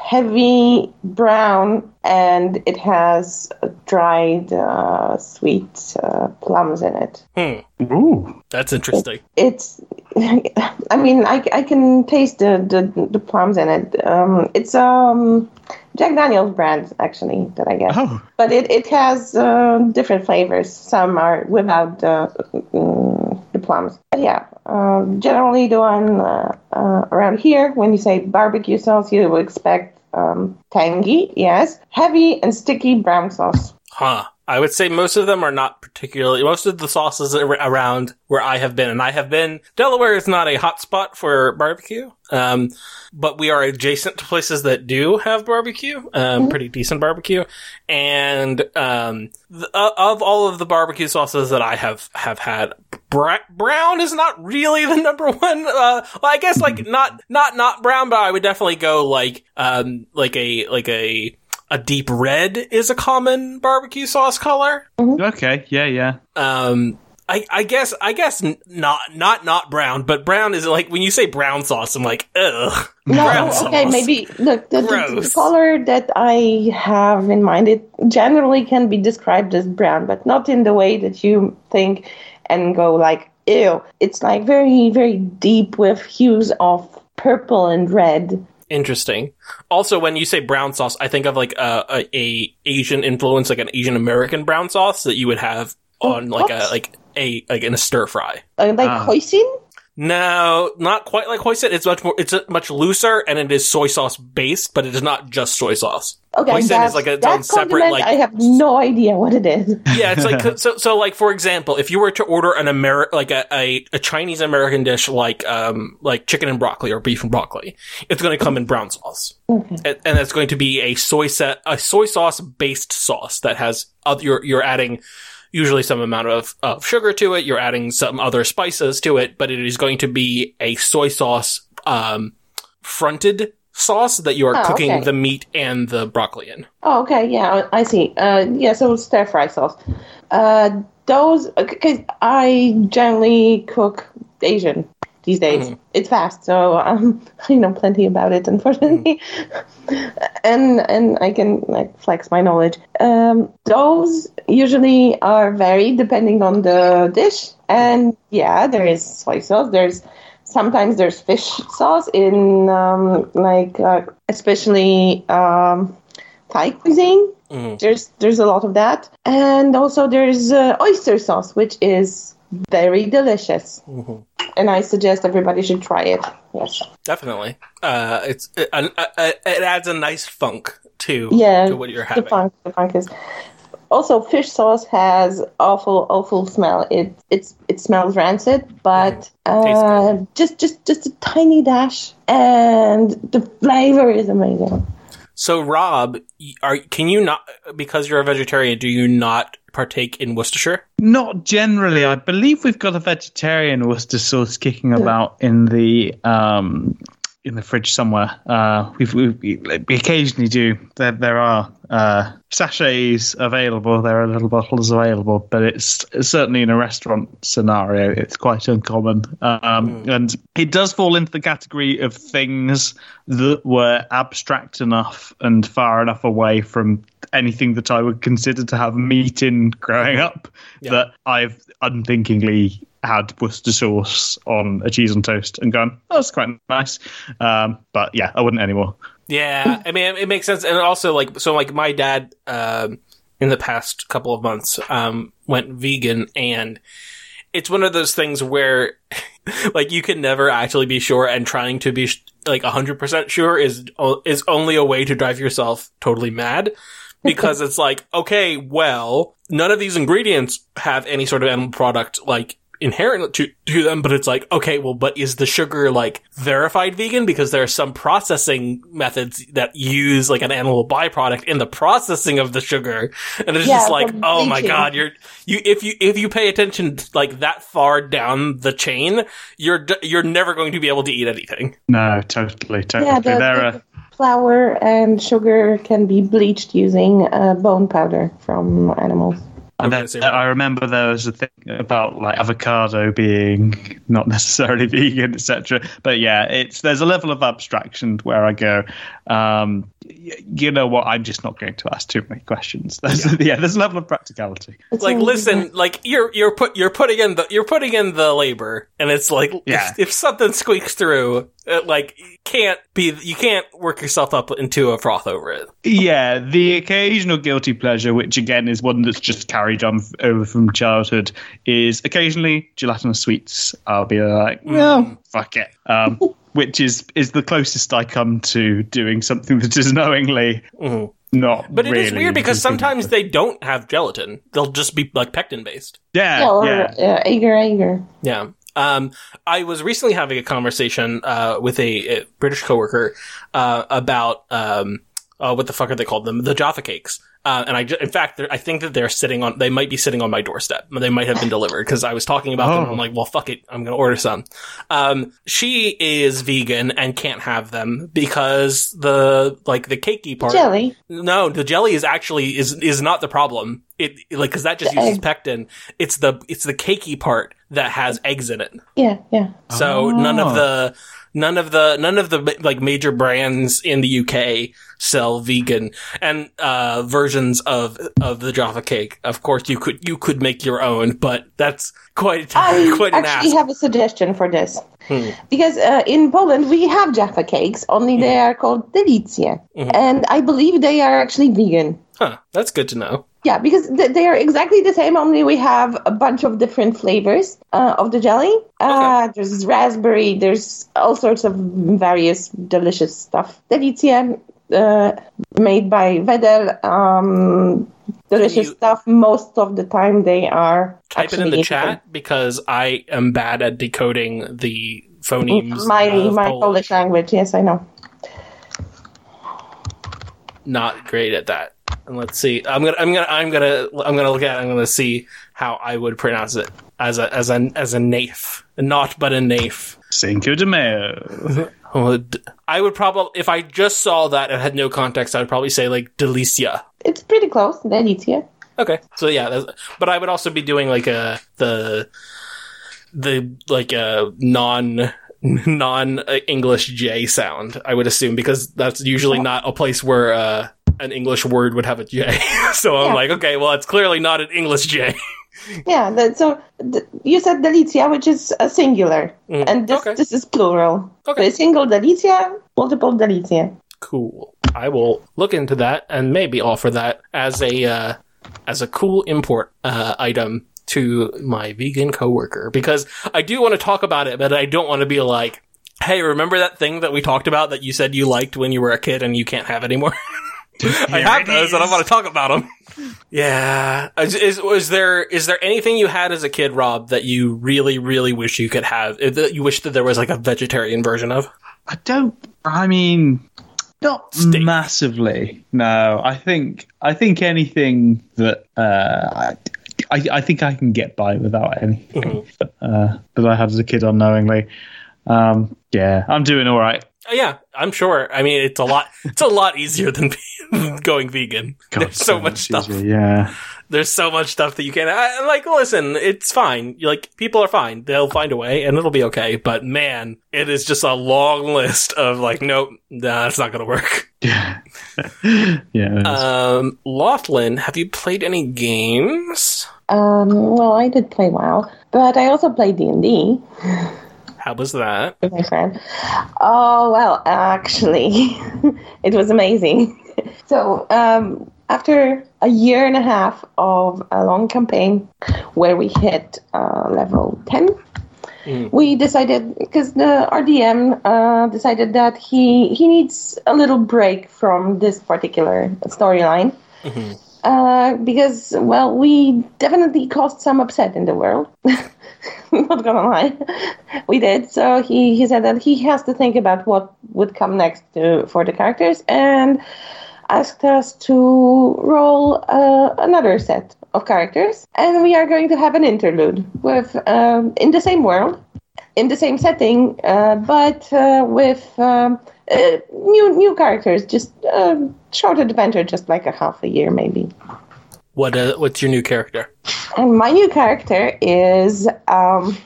S3: heavy brown, and it has dried uh, sweet uh, plums in it.
S1: Hmm.
S2: Ooh,
S1: That's interesting.
S3: It's <laughs> I mean, I, I can taste the, the, the plums in it. Um, it's um Jack Daniel's brand actually that I get,
S2: Oh.
S3: but it it has uh, different flavors. Some are without the mm, the plums. But yeah, um, generally the one uh, uh, around here when you say barbecue sauce, you would expect um, tangy, yes, heavy and sticky brown sauce.
S1: Huh. I would say most of them are not particularly, most of the sauces around where I have been, and I have been, Delaware is not a hot spot for barbecue. Um, but we are adjacent to places that do have barbecue, um, pretty decent barbecue. And, um, th- uh, of all of the barbecue sauces that I have, have had, bra- brown is not really <laughs> the number one, uh, well, I guess like not, not, not brown, but I would definitely go like, um, like a, like a, a deep red is a common barbecue sauce color.
S2: Okay, yeah, yeah.
S1: Um, I, I guess, I guess not, not, not brown, but brown is like, when you say brown sauce, I'm like, ugh. brown
S3: No, okay,
S1: sauce.
S3: maybe look the, the, the color that I have in mind. It generally can be described as brown, but not in the way that you think and go like, ew. It's like very, very deep with hues of purple and red.
S1: Interesting. Also, when you say brown sauce, I think of like a, a, a Asian influence, like an Asian American brown sauce that you would have on like a, like a, like in a stir fry.
S3: Uh, like
S2: Ah.
S3: hoisin.
S1: No, not quite like hoisin. It's much more, it's uh, much looser and it is soy sauce based, but it is not just soy sauce.
S3: Okay,
S1: Hoisin is like its own separate, like-
S3: I have no idea what it is.
S1: Yeah, it's like <laughs> so. So, like for example, if you were to order an Ameri- like a, a, a Chinese American dish like um like chicken and broccoli or beef and broccoli, it's going to come in brown sauce, and, and it's going to be a soy set a soy sauce based sauce that has oth- you're you're adding usually some amount of, of sugar to it. You're adding some other spices to it, but it is going to be a soy sauce um fronted sauce that you are
S3: Oh,
S1: cooking
S3: okay.
S1: the meat and the broccoli in.
S3: Oh, okay, yeah, I see. Uh, yeah, so stir fry sauce. Uh, those, because I generally cook Asian these days. It's fast, so um, <laughs> I know plenty about it, unfortunately, <laughs> and and I can like flex my knowledge. Um, those usually are varied depending on the dish, and yeah, there is soy sauce. There's sometimes there's fish sauce in um, like uh, especially um, Thai cuisine.
S1: Mhm.
S3: There's there's a lot of that, and also there's uh, oyster sauce, which is very delicious,
S1: Mhm.
S3: and I suggest everybody should try it. Yes.
S1: Definitely. Uh, it's it, uh, it adds a nice funk to
S3: Yeah,
S1: to what you're
S3: the
S1: having.
S3: funk, the funk is. Also, fish sauce has awful, awful smell. It it's it smells rancid, but
S1: Tastes
S3: uh, just just just a tiny dash, and the flavor is amazing.
S1: So, Rob, are can you not because you're a vegetarian? Do you not partake in Worcestershire?
S2: Not generally. I believe we've got a vegetarian Worcester sauce kicking about in the um, in the fridge somewhere. Uh, we've, we we occasionally do. There there are uh, sachets available. There are little bottles available, but it's, it's certainly in a restaurant scenario. It's quite uncommon, um, and it does fall into the category of things that were abstract enough and far enough away from anything that I would consider to have meat in growing up
S1: Yeah.
S2: that I've unthinkingly had Worcester sauce on a cheese on toast and gone, oh, that's quite nice. Um, but yeah, I wouldn't anymore.
S1: Yeah, I mean, it makes sense, and also like so, like my dad um, in the past couple of months um, went vegan, and it's one of those things where <laughs> like you can never actually be sure, and trying to be sh- like hundred percent sure is is only a way to drive yourself totally mad. Because <laughs> it's like, okay, well, none of these ingredients have any sort of animal product like inherent to, to them, but it's like, okay, well, but is the sugar like verified vegan? Because there are some processing methods that use like an animal byproduct in the processing of the sugar. And it's
S3: Yeah,
S1: just like,
S3: from
S1: oh my
S3: bleaching.
S1: God, you're, you, if you, if you pay attention like that far down the chain, you're, you're never going to be able to eat anything.
S2: No, totally, totally.
S3: Yeah, the,
S2: there
S3: the
S2: are,
S3: flour and sugar can be bleached using uh, bone powder from animals.
S2: And then
S1: say
S2: I remember there was a thing about like avocado being <laughs> not necessarily <laughs> vegan, etc. But yeah, it's there's a level of abstraction where I go, um, y- you know what? I'm just not going to ask too many questions. <laughs> There's, yeah. there's a level of practicality.
S3: It's
S1: like
S3: all-
S1: listen like you're you're put you're putting in the you're putting in the labor and it's like
S2: Yeah.
S1: if, if something squeaks through it, like you can't be you can't work yourself up into a froth over it
S2: Yeah, the occasional guilty pleasure, which again is one that's just carried on f- over from childhood, is occasionally gelatinous sweets. I'll be like, well, fuck it. Um, <laughs> which is is the closest I come to doing something that is knowingly
S1: Mhm.
S2: not.
S1: but it is
S2: really
S1: weird because sometimes they don't have gelatin they'll just be like pectin based
S2: yeah,
S3: Yeah, or
S2: yeah.
S3: uh, agar agar.
S1: Yeah. Um, I was recently having a conversation uh, with a, a British coworker uh, about um, uh, what the fuck are they called them? The Jaffa cakes. Uh, and I, ju- in fact, I think that they're sitting on. They might be sitting on my doorstep. They might have been delivered because I was talking about them.
S2: Oh.
S1: I'm like, well, fuck it, I'm gonna order some. Um, she is vegan and can't have them because the like the cakey part.
S3: Jelly.
S1: No, the jelly is actually is is not the problem. It like because that just
S3: The
S1: uses
S3: egg.
S1: pectin. It's the it's the cakey part that has eggs in it.
S3: Yeah, yeah.
S1: So
S2: Oh.
S1: none of the none of the none of the like major brands in the UK sell vegan and uh, versions of of the Jaffa cake. Of course, you could you could make your own, but that's quite <laughs>
S3: I
S1: quite an
S3: actually
S1: ask.
S3: have a suggestion for this.
S1: Hmm.
S3: Because uh, in Poland we have Jaffa cakes, only they are called delicje.
S1: Mhm.
S3: And I believe they are actually vegan.
S1: Huh, that's good to know.
S3: Yeah, because th- they are exactly the same, only we have a bunch of different flavors uh, of the jelly. Uh, There's raspberry, there's all sorts of various delicious stuff. Delicia, uh, made by Wedel. Um, delicious
S1: you-
S3: stuff. Most of the time they are.
S1: Type it in the chat because I am bad at decoding the phonemes.
S3: My, my
S1: Polish.
S3: Polish language, yes, I know.
S1: not great at that. And let's see. I'm gonna I'm gonna I'm gonna I'm gonna look at it, I'm gonna see how I would pronounce it as a as a as a naif. Not but a naif.
S2: Cinco de Mayo.
S1: I would probably if I just saw that and had no context, I would probably say like delicia.
S3: It's pretty close, delicia.
S1: Okay. So yeah, that's, but I would also be doing like a the the like a non non English J sound. I would assume because that's usually not a place where uh, an English word would have a J. <laughs> so I'm
S3: Yeah.
S1: like, okay, well, it's clearly not an English J. <laughs>
S3: Yeah, that, so th- you said delicia, which is a singular,
S1: Mm,
S3: and this,
S1: okay.
S3: this is plural.
S1: Okay.
S3: So single delicia, multiple delicia.
S1: Cool. I will look into that and maybe offer that as a uh, as a cool import uh, item to my vegan coworker because I do want to talk about it, but I don't want to be like, "Hey, remember that thing that we talked about that you said you liked when you were a kid and you can't have anymore?" <laughs> I have those, and I want to talk about them. Yeah, is, is was there is there anything you had as a kid, Rob, that you really really wish you could have? uh, That you wish that there was like a vegetarian version of?
S2: I don't. I mean, not
S1: Steak.
S2: massively. No, I think I think anything that uh, I, I think I can get by without anything
S1: Mm-hmm.
S2: that, uh, that I had as a kid unknowingly. Um, yeah, I'm doing all right.
S1: Oh, yeah, I'm sure. I mean, it's a lot. It's a lot easier than <laughs> going vegan.
S2: God,
S1: There's so much stuff.
S2: easier, Yeah.
S1: There's so much stuff that you can. I, like, listen, it's fine. Like, people are fine. They'll find a way, and it'll be okay. But man, it is just a long list of like, nope, nah, that's not gonna work. <laughs>
S2: Yeah. yeah.
S1: Um, Loethlin, have you played any games?
S3: Um, well, I did play WoW, but I also played D and D
S1: How was that?
S3: with my friend. Oh well, actually, <laughs> it was amazing. <laughs> so um, after a year and a half of a long campaign where we hit uh, level ten,
S1: Mm.
S3: we decided because the our DM uh, decided that he he needs a little break from this particular storyline.
S1: Mhm.
S3: Uh, because well, we definitely caused some upset in the world. <laughs> <laughs> Not gonna lie, we did. So he he said that he has to think about what would come next to, for the characters and asked us to roll uh, another set of characters, and we are going to have an interlude with um, in the same world, in the same setting, uh, but uh, with. Um, uh, new new characters, just um, short adventure, just like a half a year maybe.
S1: What uh, what's your new character?
S3: And my new character is um,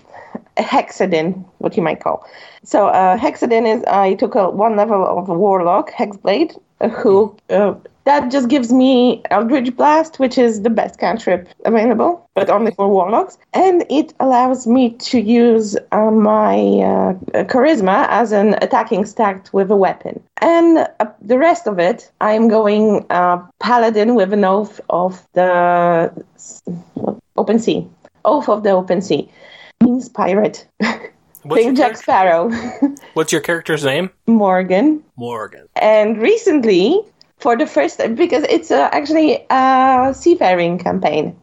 S3: a Hexadin, what you might call. So uh, Hexadin is I took a one level of Warlock, Hexblade, uh, who uh, that just gives me Eldritch Blast, which is the best cantrip available, but only for Warlocks, and it allows me to use uh, my uh, Charisma as an attacking stat with a weapon. And uh, the rest of it, I'm going uh, Paladin with an oath of the open sea. Oath of the open sea means pirate. <laughs>
S1: What's
S3: Think Jack Sparrow.
S1: what's your character's name? <laughs>
S3: Morgan.
S1: Morgan.
S3: And recently, for the first time because it's uh, actually a seafaring campaign,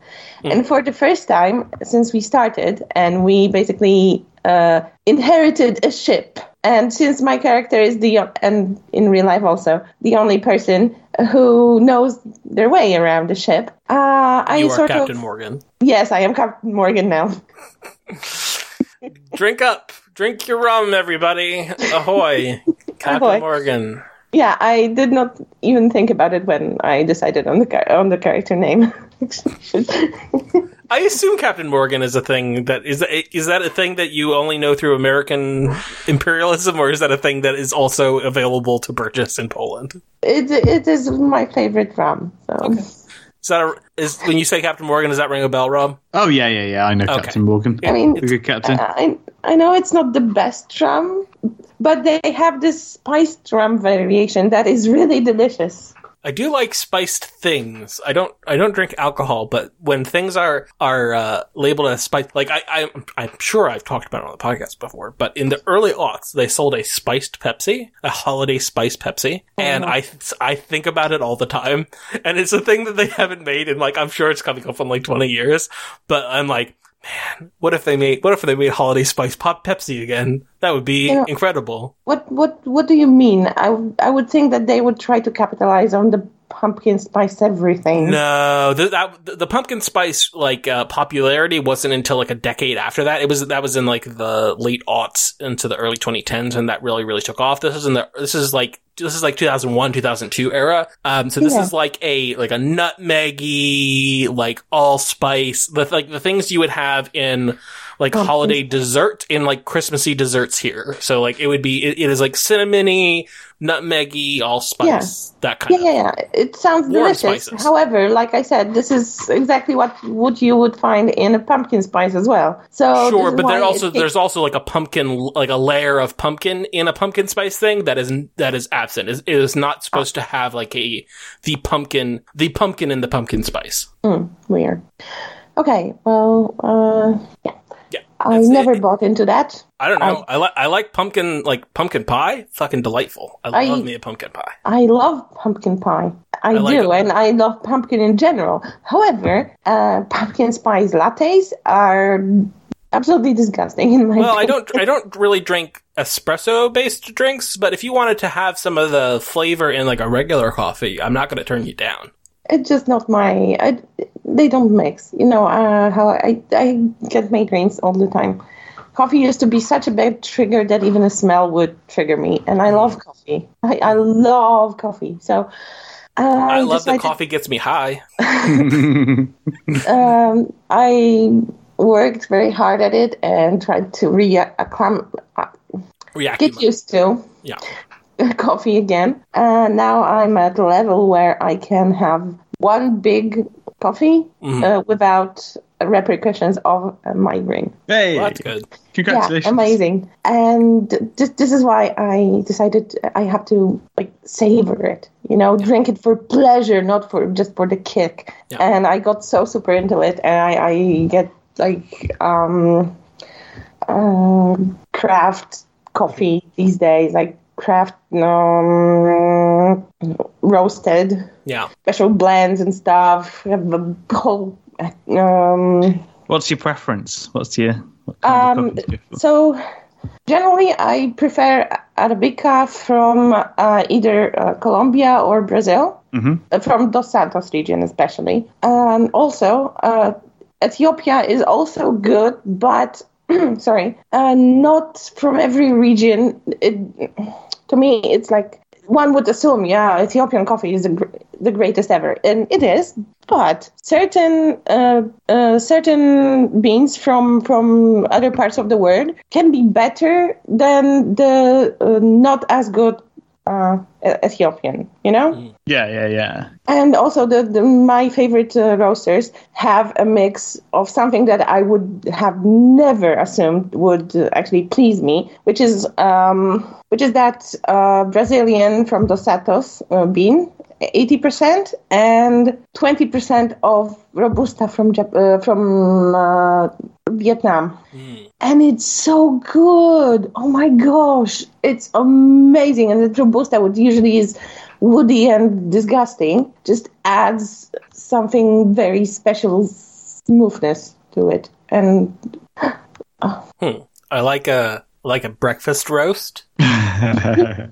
S3: and for the first time since we started, and we basically uh, inherited a ship. And since my character is the and in real life also the only person who knows their way around the ship, uh, I
S1: You are
S3: sort
S1: Captain
S3: of
S1: Morgan.
S3: yes, I am Captain Morgan now. <laughs>
S1: Drink up. Drink your rum, everybody. Ahoy. <laughs> Captain
S3: Ahoy.
S1: Morgan.
S3: Yeah, I did not even think about it when I decided on the on the character name. <laughs>
S1: I assume Captain Morgan is a thing that is is that a thing that you only know through American imperialism, or is that a thing that is also available to purchase in Poland?
S3: it it is my favorite rum. So.
S1: Is that a, is when you say Captain Morgan, does that ring a bell, Rob?
S2: Oh yeah, yeah, yeah. I know
S1: Okay.
S2: Captain Morgan.
S3: I mean,
S2: a good captain.
S3: I I know it's not the best rum, but they have this spiced rum variation that is really delicious.
S1: I do like spiced things. I don't. I don't drink alcohol, but when things are are uh, labeled as spiced, like I, I, I'm sure I've talked about it on the podcast before. But in the early aughts, they sold a spiced Pepsi, a holiday spiced Pepsi, and I, I think about it all the time. And it's a thing that they haven't made and like I'm sure it's coming up in like 20 years. But I'm like, man, what if they made what if they made holiday spice pop Pepsi again? That would be
S3: Yeah.
S1: incredible.
S3: What what what do you mean? I I would think that they would try to capitalize on the pumpkin spice everything.
S1: No, the, that, the pumpkin spice like uh, popularity wasn't until like a decade after that. It was that was in like the late aughts into the early 2010s, and that really really took off. This is in the this is like this is like 2001 2002 era. Um, so this
S3: Yeah.
S1: is like a like a nutmeggy like all spice the like the things you would have in like
S3: Pumpkin
S1: holiday dessert in like Christmassy desserts here. So like it would be it, it is like cinnamony, nutmeggy, all spice that kind
S3: Yeah,
S1: of.
S3: yeah, yeah. It sounds delicious.
S1: spices.
S3: However, like I said, this is exactly what what you would find in a pumpkin spice as well. So
S1: Sure, but there also
S3: it-
S1: there's also like a pumpkin like a layer of pumpkin in a pumpkin spice thing that is that is absent. It is not supposed to have like a the pumpkin the pumpkin in the pumpkin spice.
S3: Hmm, weird. Okay, well, uh, yeah.
S1: Yeah,
S3: I
S1: it's-
S3: never
S1: it-
S3: bought into that.
S1: I don't know. I, like I like pumpkin like pumpkin pie. Fucking delightful. I,
S3: I-
S1: love me a pumpkin pie.
S3: I love pumpkin pie. I,
S1: I
S3: do,
S1: it.
S3: and I love pumpkin in general. However, uh, pumpkin spice lattes are absolutely disgusting in my
S1: Well, I don't I don't really drink espresso based drinks, but if you wanted to have some of the flavor in like a regular coffee, I'm not going to turn you down.
S3: It's just not my. I, they don't mix. You know uh, how I I get migraines all the time. Coffee used to be such a bad trigger that even a smell would trigger me, and I love coffee. I, I love coffee. So uh,
S1: I, love that coffee gets me high. <laughs> <laughs>
S3: um, I worked very hard at it and tried to re-acclim- uh,
S1: React.
S3: get used to
S1: Yeah. <laughs>
S3: coffee again. And now I'm at a level where I can have one big coffee
S1: Mhm.
S3: uh, without repercussions of a migraine.
S2: hey,
S1: Well, that's good.
S2: congratulations!
S3: Yeah, amazing. And this, this is why I decided I have to like savor it. You know, drink it for pleasure, not for just for the kick.
S1: Yeah.
S3: And I got so super into it, and I, I get like um, um, craft coffee these days, like craft um, roasted
S1: Yeah.
S3: special blends and stuff. We have a whole um,
S2: What's your preference? What's your what kind
S3: Um,
S2: of coffee do you prefer?
S3: So, generally, I prefer Arabica from uh, either uh, Colombia or Brazil,
S2: Mhm.
S3: uh, from Dos Santos region especially. And also, uh, Ethiopia is also good, but <clears throat> sorry, uh, not from every region. It, to me, it's like one would assume, yeah, Ethiopian coffee is the, the greatest ever, and it is. but certain uh, uh, certain beans from from other parts of the world can be better than the uh, not as good uh, Ethiopian. You know.
S2: Yeah, yeah, yeah.
S3: And also, the, the my favorite uh, roasters have a mix of something that I would have never assumed would uh, actually please me, which is um, which is that uh, Brazilian from Dos Santos uh, bean, eighty percent, and twenty percent of robusta from Jap- uh, from uh, Vietnam. And it's so good. Oh my gosh, it's amazing. And the robusta, which usually is woody and disgusting, just adds something very special smoothness to it. And
S1: Hmm. I like a like a breakfast roast. <laughs> I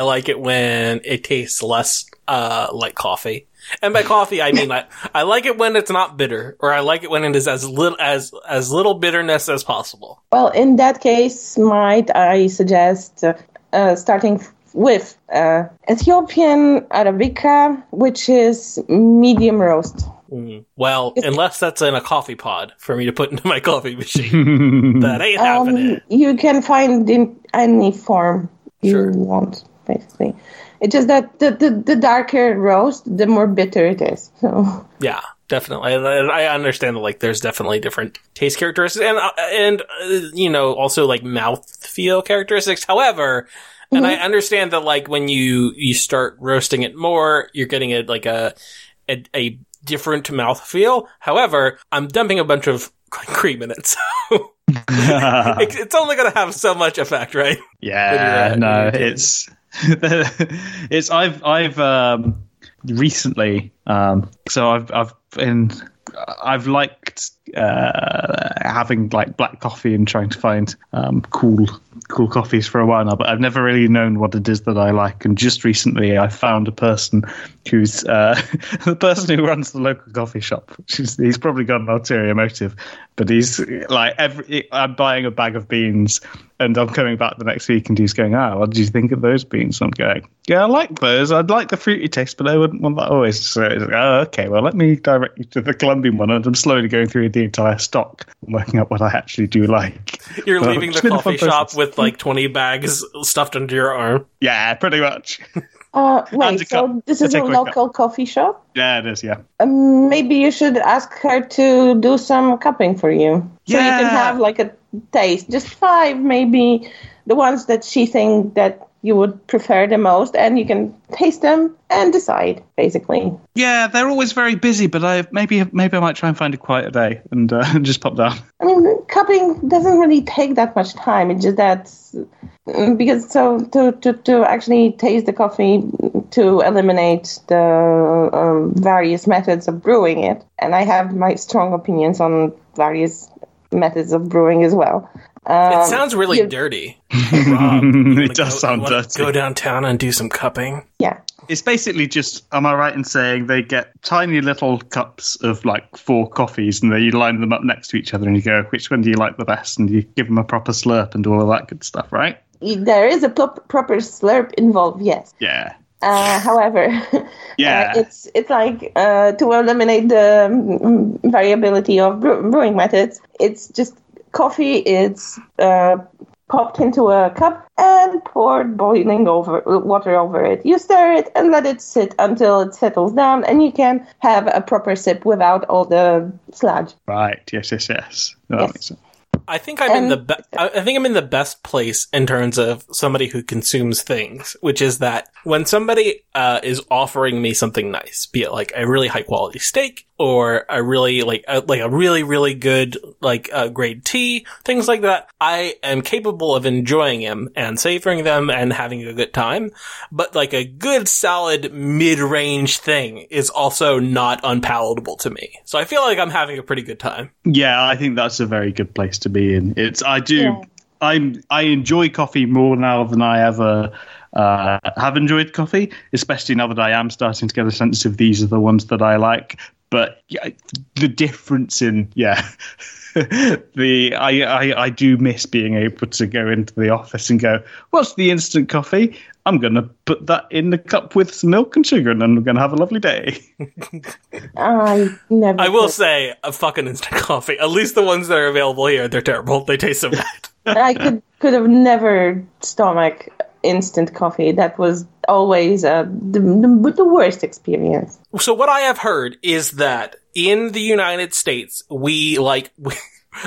S1: like it when it tastes less uh, like coffee. And by coffee, I mean I, I like it when it's not bitter, or I like it when it is as little as as little bitterness as possible.
S3: well, in that case, might I suggest uh, uh, starting with uh, Ethiopian Arabica, which is medium roast.
S1: Well, unless that's in a coffee pod for me to put <laughs> into my coffee machine, <laughs> that ain't happening.
S3: Um, you can find in any form you
S1: Sure.
S3: want, basically. It's just that the, the, the darker roast, the more bitter it is. So
S1: Yeah, definitely. And I understand that like there's definitely different taste characteristics and uh, and uh, you know also like mouth feel characteristics. However, and I understand that like when you you start roasting it more, you're getting it like a a, a different mouth feel. However, I'm dumping a bunch of <laughs> cream in it, so it, it's only going to have so much effect, right? <laughs>
S2: Yeah,
S1: uh,
S2: no, it's <laughs> it's I've I've um, recently um, so I've I've been I've liked uh, having like black coffee and trying to find um, cool cool coffees for a while now, but I've never really known what it is that I like. And just recently, I found a person who's uh, <laughs> the person who runs the local coffee shop. She's, he's probably got an ulterior motive, but he's like every I'm buying a bag of beans. And I'm coming back the next week, and he's going, "Ah, what did you think of those beans?" I'm going, "Yeah, I like those. I'd like the fruity taste, but I wouldn't want that always." So it's like, "Oh, okay. Well, let me direct you to the Colombian one." And I'm slowly going through the entire stock, and working out what I actually do like.
S1: You're
S2: Well,
S1: leaving the coffee shop
S2: process.
S1: with like 20 bags stuffed under your arm.
S2: Yeah, pretty much. <laughs>
S3: Uh, wait, so this is a
S2: takeaway cup.
S3: local coffee shop?
S2: Yeah, it is. Yeah.
S3: Um, maybe you should ask her to do some cupping for you. So you can have like a taste. Just five, maybe the ones that she think that you would prefer the most, and you can taste them and decide, basically.
S2: Yeah, they're always very busy, but I maybe maybe I might try and find a quieter day and uh, <laughs> just pop down.
S3: I mean, cupping doesn't really take that much time. It's just that mm, because so to, to, to actually taste the coffee to eliminate the um, various methods of brewing it, and I have my strong opinions on various methods of brewing as well. Um,
S1: It sounds really
S3: you-
S1: dirty. <laughs> Rob,
S2: It does
S1: go-
S2: sound dirty.
S1: Go downtown and do some cupping.
S3: Yeah.
S2: It's basically just, am I right in saying they get tiny little cups of like four coffees and then you line them up next to each other and you go, which one do you like the best? And you give them a proper slurp and do all of that good stuff, right?
S3: There is a prop- proper slurp involved, yes.
S2: Yeah.
S3: Uh, however, <laughs>
S2: Yeah.
S3: uh, it's it's like uh, to eliminate the um, variability of brewing methods. It's just coffee. It's uh, popped into a cup and poured boiling over water over it. You stir it and let it sit until it settles down, and you can have a proper sip without all the sludge.
S2: Right. Yes, yes, yes. No, that
S3: Yes.
S2: makes sense.
S1: I think I'm in the be- I I think I'm in the best place in terms of somebody who consumes things, which is that when somebody uh, is offering me something nice, be it like a really high quality steak or a really like a, like a really really good like uh, grade tea, things like that, I am capable of enjoying them and savoring them and having a good time. But like a good solid mid range thing is also not unpalatable to me. So I feel like I'm having a pretty good time.
S2: Yeah, I think that's a very good place to be in. It's I do
S3: Yeah.
S2: I'm I enjoy coffee more now than I ever uh, have enjoyed coffee, especially now that I am starting to get a sense of these are the ones that I like. But yeah, the difference in yeah. <laughs> the I, I I do miss being able to go into the office and go, what's the instant coffee? I'm going to put that in the cup with some milk and sugar, and then we're going to have a lovely day. <laughs>
S3: I never.
S1: I will
S3: could.
S1: say a fucking instant coffee. At least the ones that are available here, they're terrible. They taste so bad.
S3: I could could have never stomach instant coffee. That was always uh, the, the the worst experience.
S1: So what I have heard is that in the United States, we like <laughs> we,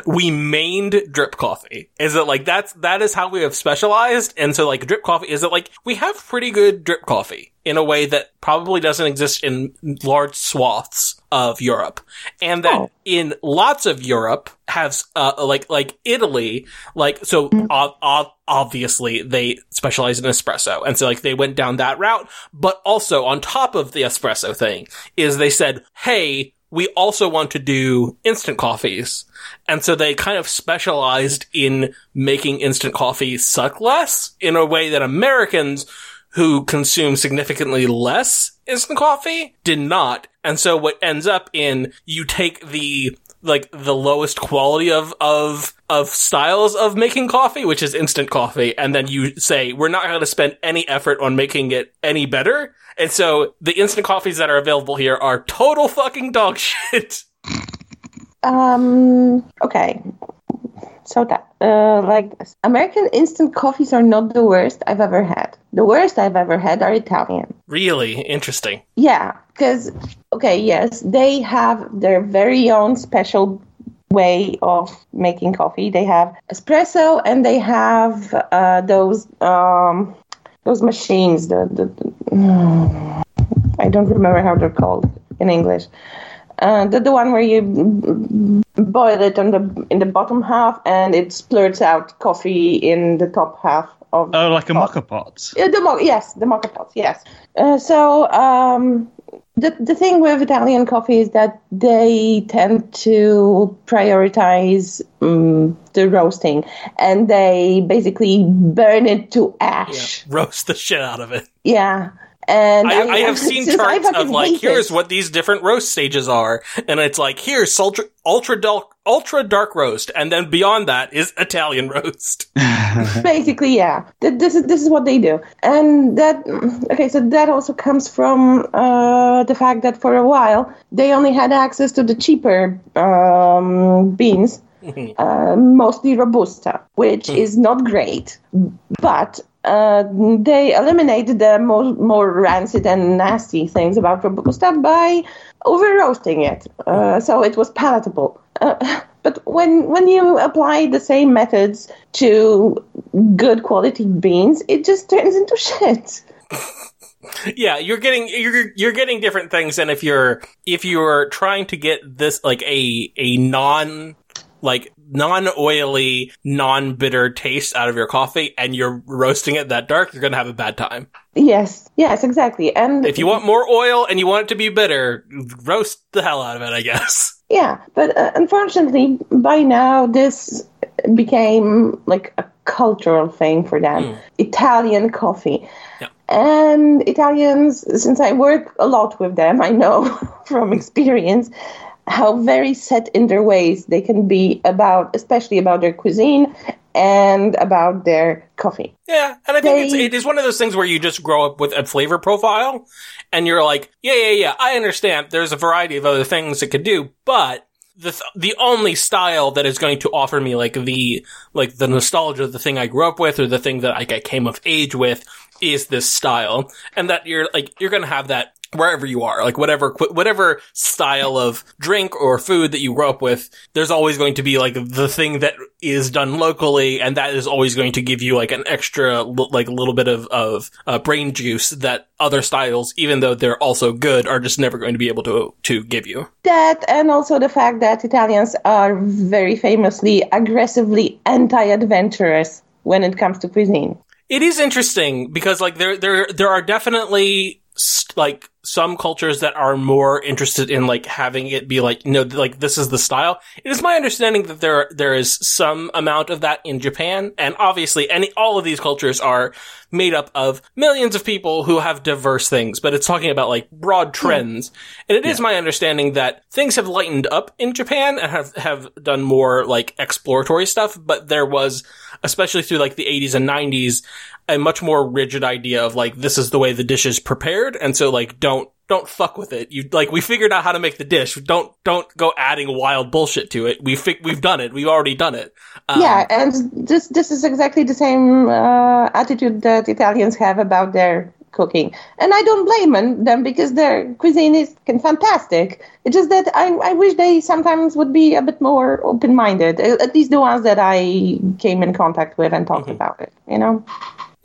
S1: we mained drip coffee. Is it like that's that is how we have specialized? And so like drip coffee is it like we have pretty good drip coffee in a way that probably doesn't exist in large swaths of Europe, and that
S3: Oh.
S1: in lots of Europe has uh like like Italy like so ob- obviously they specialize in espresso and so like they went down that route but also on top of the espresso thing is they said hey we also want to do instant coffees and so they kind of specialized in making instant coffee suck less in a way that Americans who consume significantly less instant coffee did not. And so what ends up in you take the like the lowest quality of of of styles of making coffee, which is instant coffee, and then you say we're not going to spend any effort on making it any better. And so the instant coffees that are available here are total fucking dog <laughs> shit.
S3: Um. Okay. So that, uh, like. American instant coffees are not the worst I've ever had. The worst I've ever had are Italian.
S1: Really interesting.
S3: Yeah, because okay, yes, they have their very own special way of making coffee. They have espresso, and they have uh, those um, those machines. The, the, the <sighs> I don't remember how they're called in English. Uh, the, the one where you b- b- boil it on the in the bottom half and it splurts out coffee in the top half of
S2: Oh, like a moka pot.
S3: yeah, the mo- yes, the moka pot. yes. Uh, so um, the the thing with Italian coffee is that they tend to prioritize um, the roasting, and they basically burn it to ash. Yeah.
S1: Roast the shit out of it.
S3: Yeah. And
S1: I, I have <laughs> seen charts of like here's
S3: it-
S1: what these different roast stages are, and it's like here's ultra ultra dark ultra dark roast, and then beyond that is Italian <laughs> roast. <laughs>
S3: basically yeah. Th- this is this is what they do. And that okay so that also comes from uh, the fact that for a while they only had access to the cheaper um, beans uh, mostly robusta which is not great but uh, they eliminated the more, more rancid and nasty things about robusta by over roasting it uh, so it was palatable uh, <laughs> but when when you apply the same methods to good quality beans, it just turns into <laughs> shit.
S1: yeah, you're getting you're you're getting different things, and if you're if you're trying to get this like a a non like non oily, non bitter taste out of your coffee, and you're roasting it that dark, you're gonna have a bad time.
S3: Yes, yes, exactly. And
S1: If you want more oil and you want it to be bitter, roast the hell out of it, I guess.
S3: yeah, but uh, unfortunately, by now this became like a cultural thing for them. Italian coffee.
S1: Yeah.
S3: And Italians, since I work a lot with them, I know <laughs> from experience how very set in their ways they can be about, especially about their cuisine and about their coffee.
S1: Yeah, and I think it's, it is one of those things where you just grow up with a flavor profile, and you're like, yeah, yeah, yeah, I understand. There's a variety of other things it could do, but the th- the only style that is going to offer me like the like the nostalgia of the thing I grew up with or the thing that like I came of age with is this style, and that you're like you're gonna have that wherever you are, like whatever whatever style of drink or food that you grow up with, there's always going to be like the thing that is done locally, and that is always going to give you like an extra like a little bit of of uh, brain juice that other styles, even though they're also good, are just never going to be able to to give you.
S3: That and also the fact that Italians are very famously aggressively anti-adventurous when it comes to cuisine.
S1: It is interesting because like there there there are definitely st- like some cultures that are more interested in like having it be like, no, like this is the style. It is my understanding that there, there is some amount of that in Japan. And obviously any, all of these cultures are made up of millions of people who have diverse things, but it's talking about like broad hmm. trends. And it is my understanding that things have lightened up in Japan and have, have done more like exploratory stuff, but there was, especially through like the 80s and 90s, a much more rigid idea of like, this is the way the dish is prepared. And so like, don't, don't don't fuck with it. You like we figured out how to make the dish. Don't don't go adding wild bullshit to it. We fi- we've done it. We've already done it. Um,
S3: yeah, and this this is exactly the same uh, attitude that Italians have about their cooking, and I don't blame them because their cuisine is fantastic. It's just that I I wish they sometimes would be a bit more open minded. At least the ones that I came in contact with and talked about it. You know.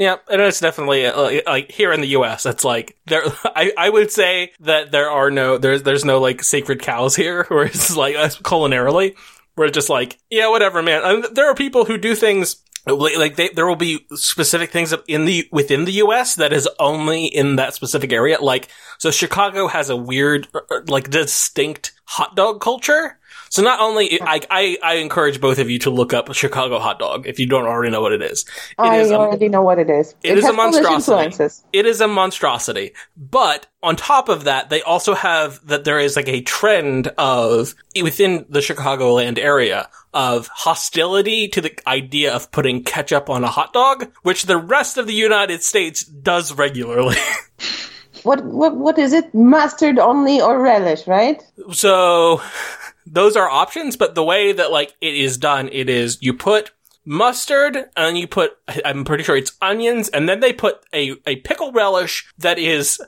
S1: Yeah, and it's definitely uh, uh like here in the U.S. It's like there. <laughs> I, I would say that there are no there's there's no like sacred cows <laughs> here, where it's like us culinarily, we're just like yeah, whatever, man. And there are people who do things like they, there will be specific things in the within the U.S. that is only in that specific area. Like so, Chicago has a weird, er, er, like distinct hot dog culture. So not only I, I, I encourage both of you to look up Chicago hot dog if you don't already know what it is. It
S3: I
S1: is a-
S3: already know what it is.
S1: it is a monstrosity. It is a monstrosity. But on top of that, they also have that there is like a trend of within the Chicagoland area of hostility to the idea of putting ketchup on a hot dog, which the rest of the United States does regularly. <laughs>
S3: What what what is it? Mustard only or relish, right?
S1: so those are options, but the way that like it is done, it is you put mustard and you put I'm pretty sure it's onions and then they put a, a pickle relish that is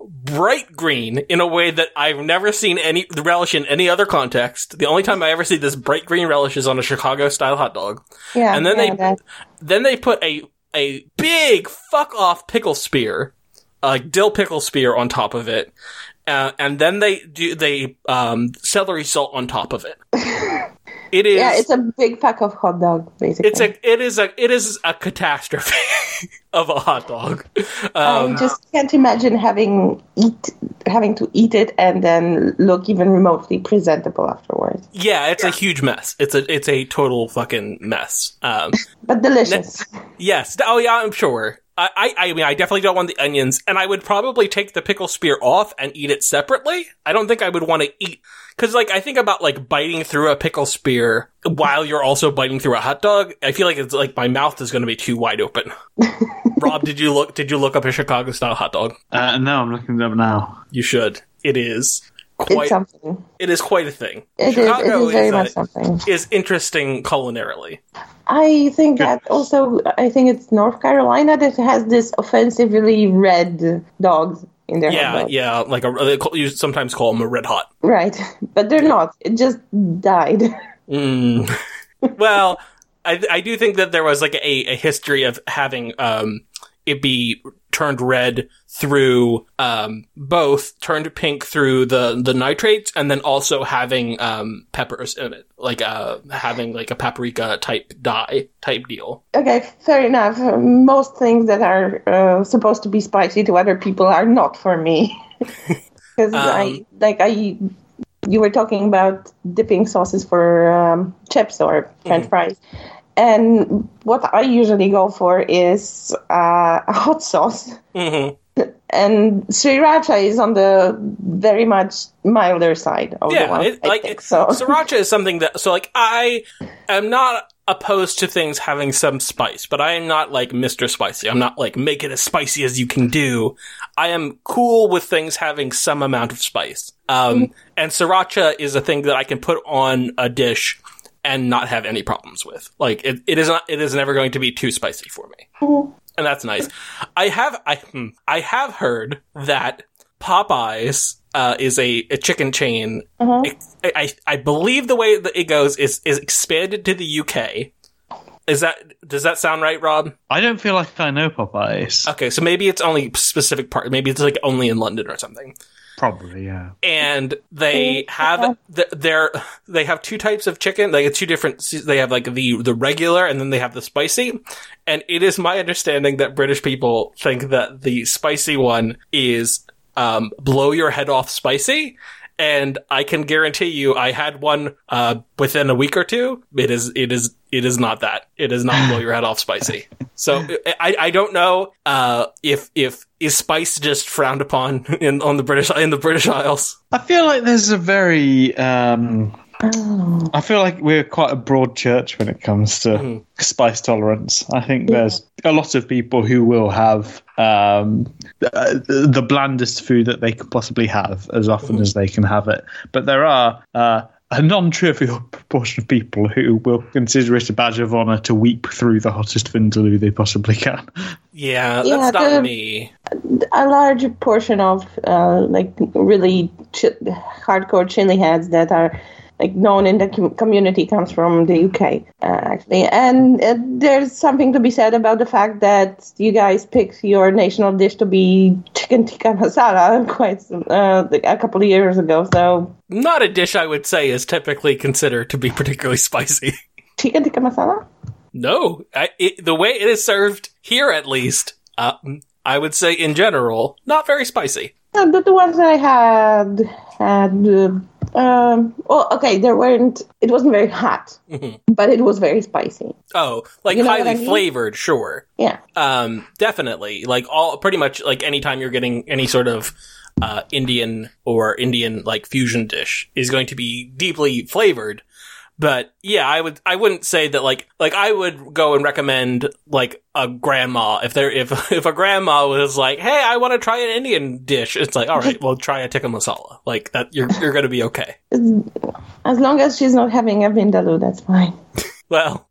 S1: bright green in a way that I've never seen any relish in any other context. The only time I ever see this bright green relish is on a Chicago style hot dog.
S3: Yeah.
S1: And then
S3: yeah,
S1: they
S3: that-
S1: then they put a a big fuck off pickle spear, a dill pickle spear on top of it, uh, and then they do they um, celery salt on top of it. It <laughs> is.
S3: yeah, it's a big pack of hot dog, basically.
S1: it's a it is a it is a catastrophe <laughs> of a hot dog. Um,
S3: I just can't imagine having eat having to eat it and then look even remotely presentable afterwards.
S1: yeah, it's a huge mess. It's a it's a total fucking mess. Um, <laughs>
S3: But delicious.
S1: Yes. Oh yeah, I'm sure. I, I, I mean, I definitely don't want the onions, and I would probably take the pickle spear off and eat it separately. I don't think I would want to eat, cause like, I think about like biting through a pickle spear while you're also biting through a hot dog. I feel like it's like my mouth is going to be too wide open. <laughs> Rob, did you look, did you look up a Chicago style hot dog?
S2: Uh, no, I'm looking it up now.
S1: You should. It is
S3: it's
S1: quite,
S3: something.
S1: it is quite a thing.
S3: It is.
S1: Chicago
S3: It is very
S1: is, uh,
S3: much something.
S1: is interesting culinarily.
S3: I think that also. I think it's North Carolina that has this offensively red dogs in their
S1: Yeah,
S3: dogs.
S1: yeah, like a, they call, you sometimes call them a red hot.
S3: Right, <laughs> but they're not. It just died. <laughs>
S1: Mm. well, I, I do think that there was like a, a history of having um, it be turned red through um, both turned pink through the the nitrates and then also having um, peppers in it, like uh, having like a paprika type dye type deal.
S3: Okay, fair enough. Most things that are uh, supposed to be spicy to other people are not for me. <laughs> Because I
S1: Um,
S3: like I, you were talking about dipping sauces for um, chips or French fries, and what I usually go for is uh, a <laughs> hot sauce.
S1: hmm
S3: And sriracha is on the very much milder side of the
S1: Yeah,
S3: one.
S1: it,
S3: I
S1: like
S3: think, so.
S1: sriracha is something that so like I am not opposed to things having some spice, but I am not like Mr. Spicy. I'm not like make it as spicy as you can do. I am cool with things having some amount of spice. Um, and sriracha is a thing that I can put on a dish and not have any problems with. Like it, it is not, it is never going to be too spicy for me. And that's nice. I have, I, hmm, I have heard that Popeyes, uh, is a, a chicken chain. I, I, I believe the way that it goes is, is expanded to the UK. Is that, does that sound right, Rob?
S2: I don't feel like I know Popeyes.
S1: Okay, so maybe it's only specific part. Maybe it's like only in London or something.
S2: Probably, yeah.
S1: and they have th- their they have two types of chicken. Like two different. They have like the the regular, and then they have the spicy. And it is my understanding that British people think that the spicy one is um, blow your head off spicy. And I can guarantee you, I had one uh, within a week or two. It is, it is, it is not that. It is not blow your head off spicy. <laughs> So I, I don't know uh, if if is spice just frowned upon <laughs> in on the British in the British Isles.
S2: I feel like there's a very. Um,
S3: Oh.
S2: I feel like we're quite a broad church when it comes to
S1: Mhm.
S2: spice tolerance. I think there's a lot of people who will have um, the, the blandest food that they could possibly have as often as they can have it. But there are uh, a non-trivial <laughs> proportion of people who will consider it a badge of honor to weep through the hottest vindaloo they possibly can.
S1: Yeah,
S3: Yeah,
S1: that's not
S3: the-
S1: me.
S3: a large portion of uh, like really chi- hardcore chili heads that are like known in the com- community comes from the UK uh, actually, and uh, there's something to be said about the fact that you guys picked your national dish to be chicken tikka masala <laughs> quite uh, a couple of years ago. So
S1: Not a dish I would say is typically considered to be particularly spicy. <laughs>
S3: chicken tikka masala.
S1: No, I, it, the way it is served here, at least, uh, I would say in general, not very spicy.
S3: The, the ones that I had had. Um, well, okay, there weren't. It wasn't very hot,
S1: Mhm.
S3: but it was very spicy.
S1: Oh, like
S3: You know
S1: highly
S3: I mean?
S1: flavored, sure.
S3: Yeah.
S1: Um, definitely. Like all, pretty much like anytime you're getting any sort of, uh, Indian or Indian like fusion dish is going to be deeply flavored. But yeah, I would, I wouldn't say that like, like I would go and recommend like a grandma if there, if, <laughs> if a grandma was like, Hey, I want to try an Indian dish. It's like, all right, <laughs> well, try a tikka masala. Like that, you're, you're going to be okay.
S3: As long as she's not having a vindaloo, that's fine. <laughs>
S1: Well,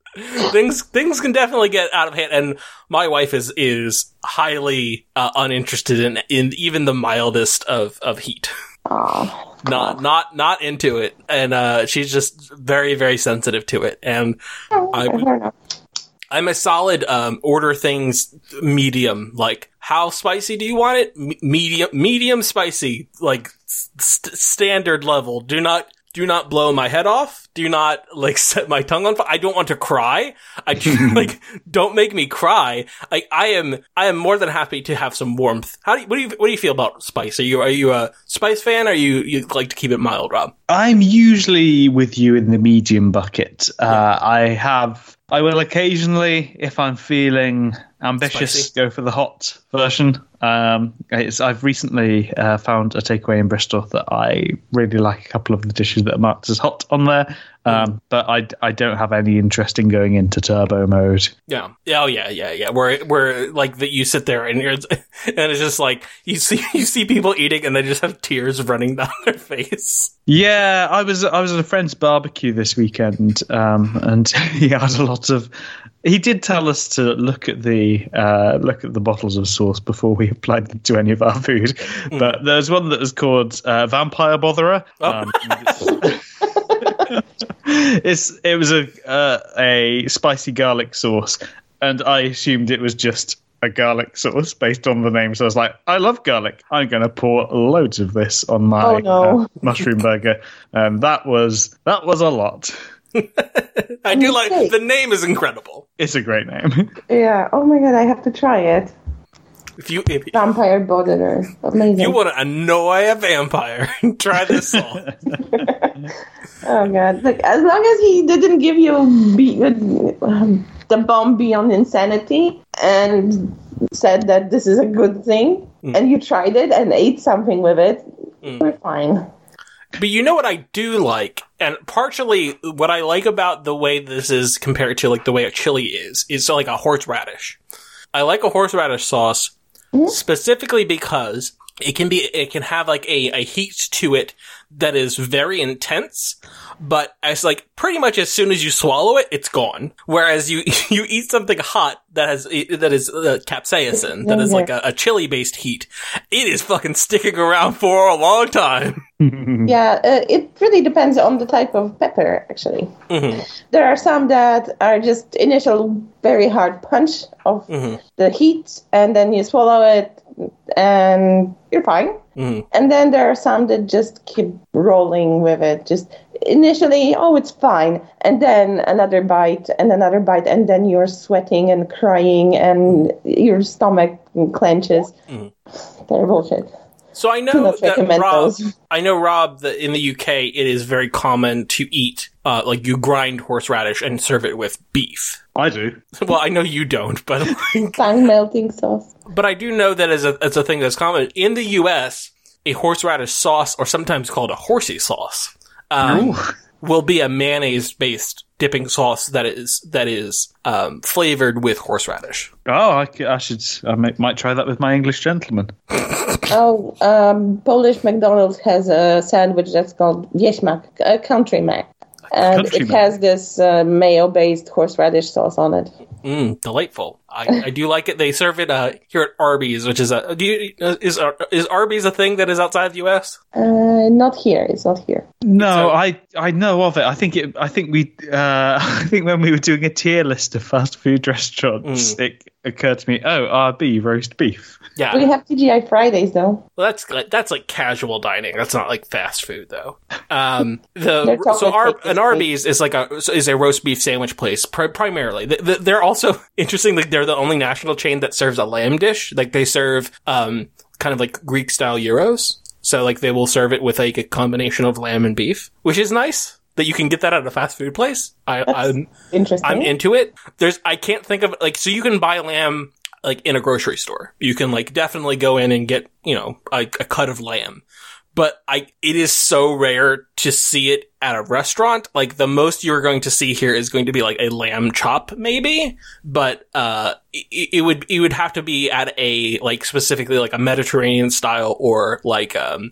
S1: things things can definitely get out of hand, and my wife is is highly uh, uninterested in in even the mildest of of heat.
S3: Oh,
S1: Not not not into it, and uh, she's just very very sensitive to it. And I i'm a solid um, order things medium. Like how spicy do you want it? M- medium medium spicy, like st- standard level. Do not do not blow my head off. Do not like <laughs> set my tongue on fire. I don't want to cry. I do, <laughs> like don't make me cry. Like I am I am more than happy to have some warmth. How do you, what do you what do you feel about spice? Are you are you a spice fan? Or are you you like to keep it mild, Rob?
S2: I'm usually with you in the medium bucket. Uh, I have. I will occasionally, if I'm feeling ambitious,
S1: Spicy.
S2: go for the hot version. Um, I've recently uh, found a takeaway in Bristol that I really like. A couple of the dishes that are marked as hot on there, um, but I, I don't have any interest in going into turbo mode.
S1: Yeah. Oh yeah, yeah, yeah. Where where like that you sit there and you're <laughs> and it's just like you see <laughs> you see people eating and they just have tears running down <laughs> their face.
S2: Yeah, I was I was at a friend's barbecue this weekend, um, and he had a lot of. He did tell us to look at the uh, look at the bottles of sauce before we applied them to any of our food. But there's one that was called uh, Vampire Botherer. Um, it's it was a uh, a spicy garlic sauce, and I assumed it was just a garlic sauce based on the name. So I was like, I love garlic. I'm going to pour loads of this on my
S3: Oh, no.
S2: uh, <laughs> mushroom burger, and that was that was a lot. <laughs>
S1: I do like the name is incredible.
S2: It's a great name. <laughs>
S3: Yeah. Oh my god, I have to try it.
S1: If you if
S3: Vampire Botherer. Amazing.
S1: you want to annoy a vampire, <laughs> try this salt. <laughs>
S3: oh god. Like as long as he didn't give you be, um, Da Bomb Beyond Insanity and said that this is a good thing, and you tried it and ate something with it, we're fine.
S1: But you know what I do like, and partially what I like about the way this is compared to like the way a chili is, is like a horseradish. I like a horseradish sauce specifically because it can be, it can have like a, a heat to it that is very intense, but as like pretty much as soon as you swallow it, it's gone. Whereas you, <laughs> you eat something hot that has, that is uh, capsaicin, that is like a, a chili based heat, it is fucking sticking around for a long time. <laughs>
S3: Yeah, uh, it really depends on the type of pepper, actually. There are some that are just initial very hard punch of the heat, and then you swallow it, and you're fine. And then there are some that just keep rolling with it. Just initially, oh, it's fine, and then another bite, and another bite, and then you're sweating and crying, and your stomach clenches. Mm-hmm. Terrible shit.
S1: So I know that Rob. I know Rob that in the UK it is very common to eat uh, like you grind horseradish and serve it with beef.
S2: I do. <laughs>
S1: Well, I know you don't, but like,
S3: Tongue melting sauce.
S1: but I do know that as a as a thing that's common in the US. A horseradish sauce, or sometimes called a horsey sauce, um, will be a mayonnaise based dipping sauce that is that is um, flavored with horseradish.
S2: Oh, I, c- I should. I might, might try that with my English gentleman. <laughs>
S3: Oh, um, Polish McDonald's has a sandwich that's called Wieśmak, a country mac. And it
S2: Mac.
S3: has this uh, mayo-based horseradish sauce on it.
S1: Mm, delightful. I, I do like it. They serve it uh, here at Arby's, which is a do you, is is Arby's a thing that is outside the U.S.
S3: Uh, not here. It's not here.
S2: No,
S1: So-
S2: I I know of it. I think it. I think we. Uh, <laughs> I think when we were doing a tier list of fast food restaurants, it occurred to me. Oh, RB roast beef.
S1: Yeah,
S3: We have TGI Fridays though.
S1: well, that's like, that's like casual dining. That's not like fast food though. Um, <laughs> the so
S3: talking
S1: Ar- an
S3: this
S1: Arby's is like a is a roast beef sandwich place pri- primarily. Th- th- They're also <laughs> interesting. Like they're the only national chain that serves a lamb dish. Like they serve um kind of like Greek style gyros. So like they will serve it with like a combination of lamb and beef, which is nice that you can get that at a fast food place. I, I'm
S3: Interesting.
S1: I'm into it. There's I can't think of like so you can buy lamb like in a grocery store. You can like definitely go in and get, you know, a, a cut of lamb. But I it is so rare to see it at a restaurant. Like the most you're going to see here is going to be like a lamb chop maybe, but uh it, it would it would have to be at a like specifically like a Mediterranean style or like um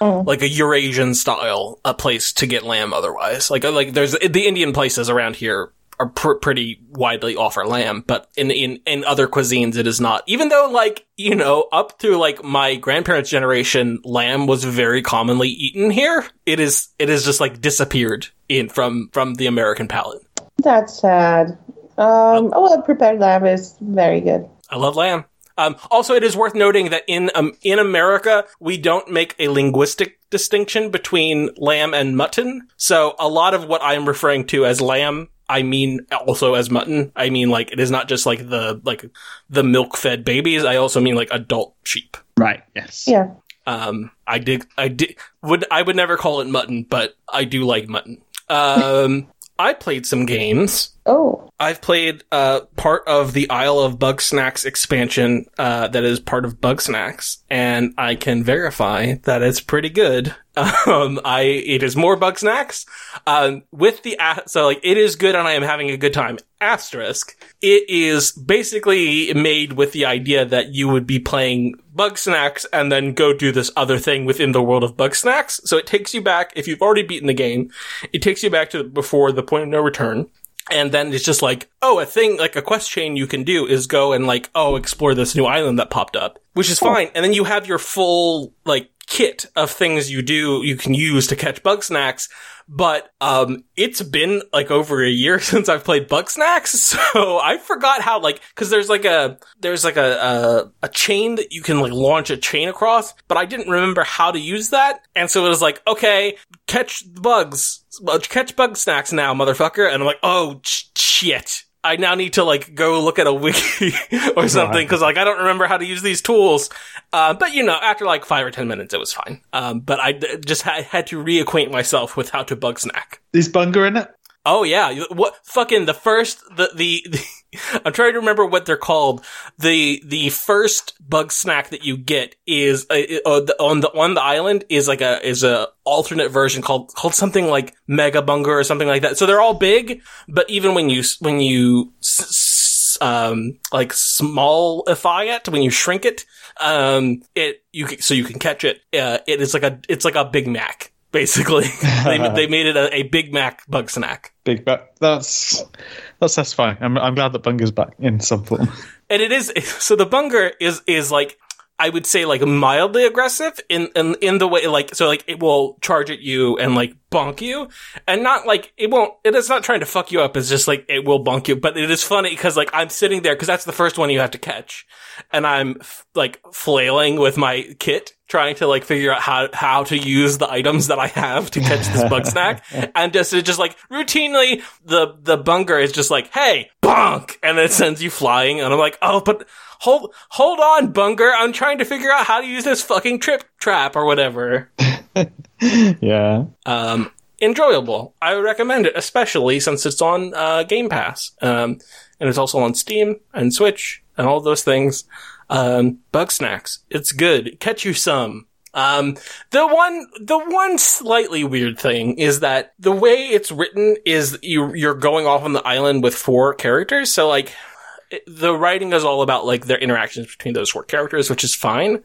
S3: Mm.
S1: like a Eurasian style a place to get lamb otherwise. Like like there's the Indian places around here are pr- pretty widely offer lamb, but in in in other cuisines it is not. Even though like you know up through like my grandparents' generation, lamb was very commonly eaten here. It is it is just like disappeared in from from the American palate.
S3: That's sad. Um, oh, well, prepared lamb is very good.
S1: I love lamb. Um, also, it is worth noting that in um, in America, we don't make a linguistic distinction between lamb and mutton. So, a lot of what I am referring to as lamb, I mean also as mutton. I mean like it is not just like the like the milk fed babies. I also mean like adult sheep.
S2: Right. Yes.
S3: Yeah.
S1: Um, I did, I did, would, I would never call it mutton, but I do like mutton. Um, I played some games.
S3: Oh,
S1: I've played uh, part of the Isle of Bugsnax expansion uh, that is part of Bugsnax, and I can verify that it's pretty good. Um, I it is more Bugsnax um, with the a- so like it is good, and I am having a good time. Asterisk, it is basically made with the idea that you would be playing Bugsnax and then go do this other thing within the world of Bugsnax. So it takes you back if you've already beaten the game. It takes you back to before the point of no return. And then it's just like, oh, a thing, like a quest chain you can do is go and like, oh, explore this new island that popped up, which is fine. And then you have your full, like, kit of things you do, you can use to catch Bugsnax. But, um, it's been like over a year <laughs> since I've played Bugsnax. <laughs> So I forgot how, like, cause there's like a, there's like a, a, a chain that you can like launch a chain across, but I didn't remember how to use that. And so it was like, okay, catch the bugs, catch Bugsnax now, motherfucker. And I'm like, oh, sh- shit. I now need to like go look at a wiki <laughs> or something because like I don't remember how to use these tools. Uh, but you know, after like five or ten minutes, it was fine. Um, but I d- just ha- had to reacquaint myself with how to bug snack.
S2: Is Bunger in it?
S1: Oh yeah, what fucking the first the the, the <laughs> I'm trying to remember what they're called. The the first bug snack that you get is uh, uh, on the on the island is like a is a alternate version called called something like Mega Bunger or something like that. So they're all big, but even when you when you um like smallify it when you shrink it, um it you so you can catch it. Uh, it is like a it's like a Big Mac. Basically, <laughs> they, they made it a, a Big Mac bug snack.
S2: Big Mac. That's that's satisfying. I'm I'm glad that Bunger's back in some form. <laughs>
S1: and it is <laughs> so the bunger is is like I would say like mildly aggressive in in in the way like so like it will charge at you and like bonk you and not like it won't it is not trying to fuck you up it's just like it will bonk you but it is funny because like i'm sitting there because that's the first one you have to catch and i'm f- like flailing with my kit trying to like figure out how how to use the items that i have to catch this bug <laughs> snack and just it just like routinely the the bunger is just like hey bonk and it sends you flying and i'm like oh but hold hold on Bunger, i'm trying to figure out how to use this fucking trip trap or whatever <laughs>
S2: yeah.
S1: um, enjoyable. I would recommend it, especially since it's on uh, Game Pass, um, and it's also on Steam and Switch and all those things. Um, Bugsnax, it's good. Catch you some. Um, the one, the one slightly weird thing is that the way it's written is you, you're going off on the island with four characters. So like, the writing is all about like their interactions between those four characters, which is fine.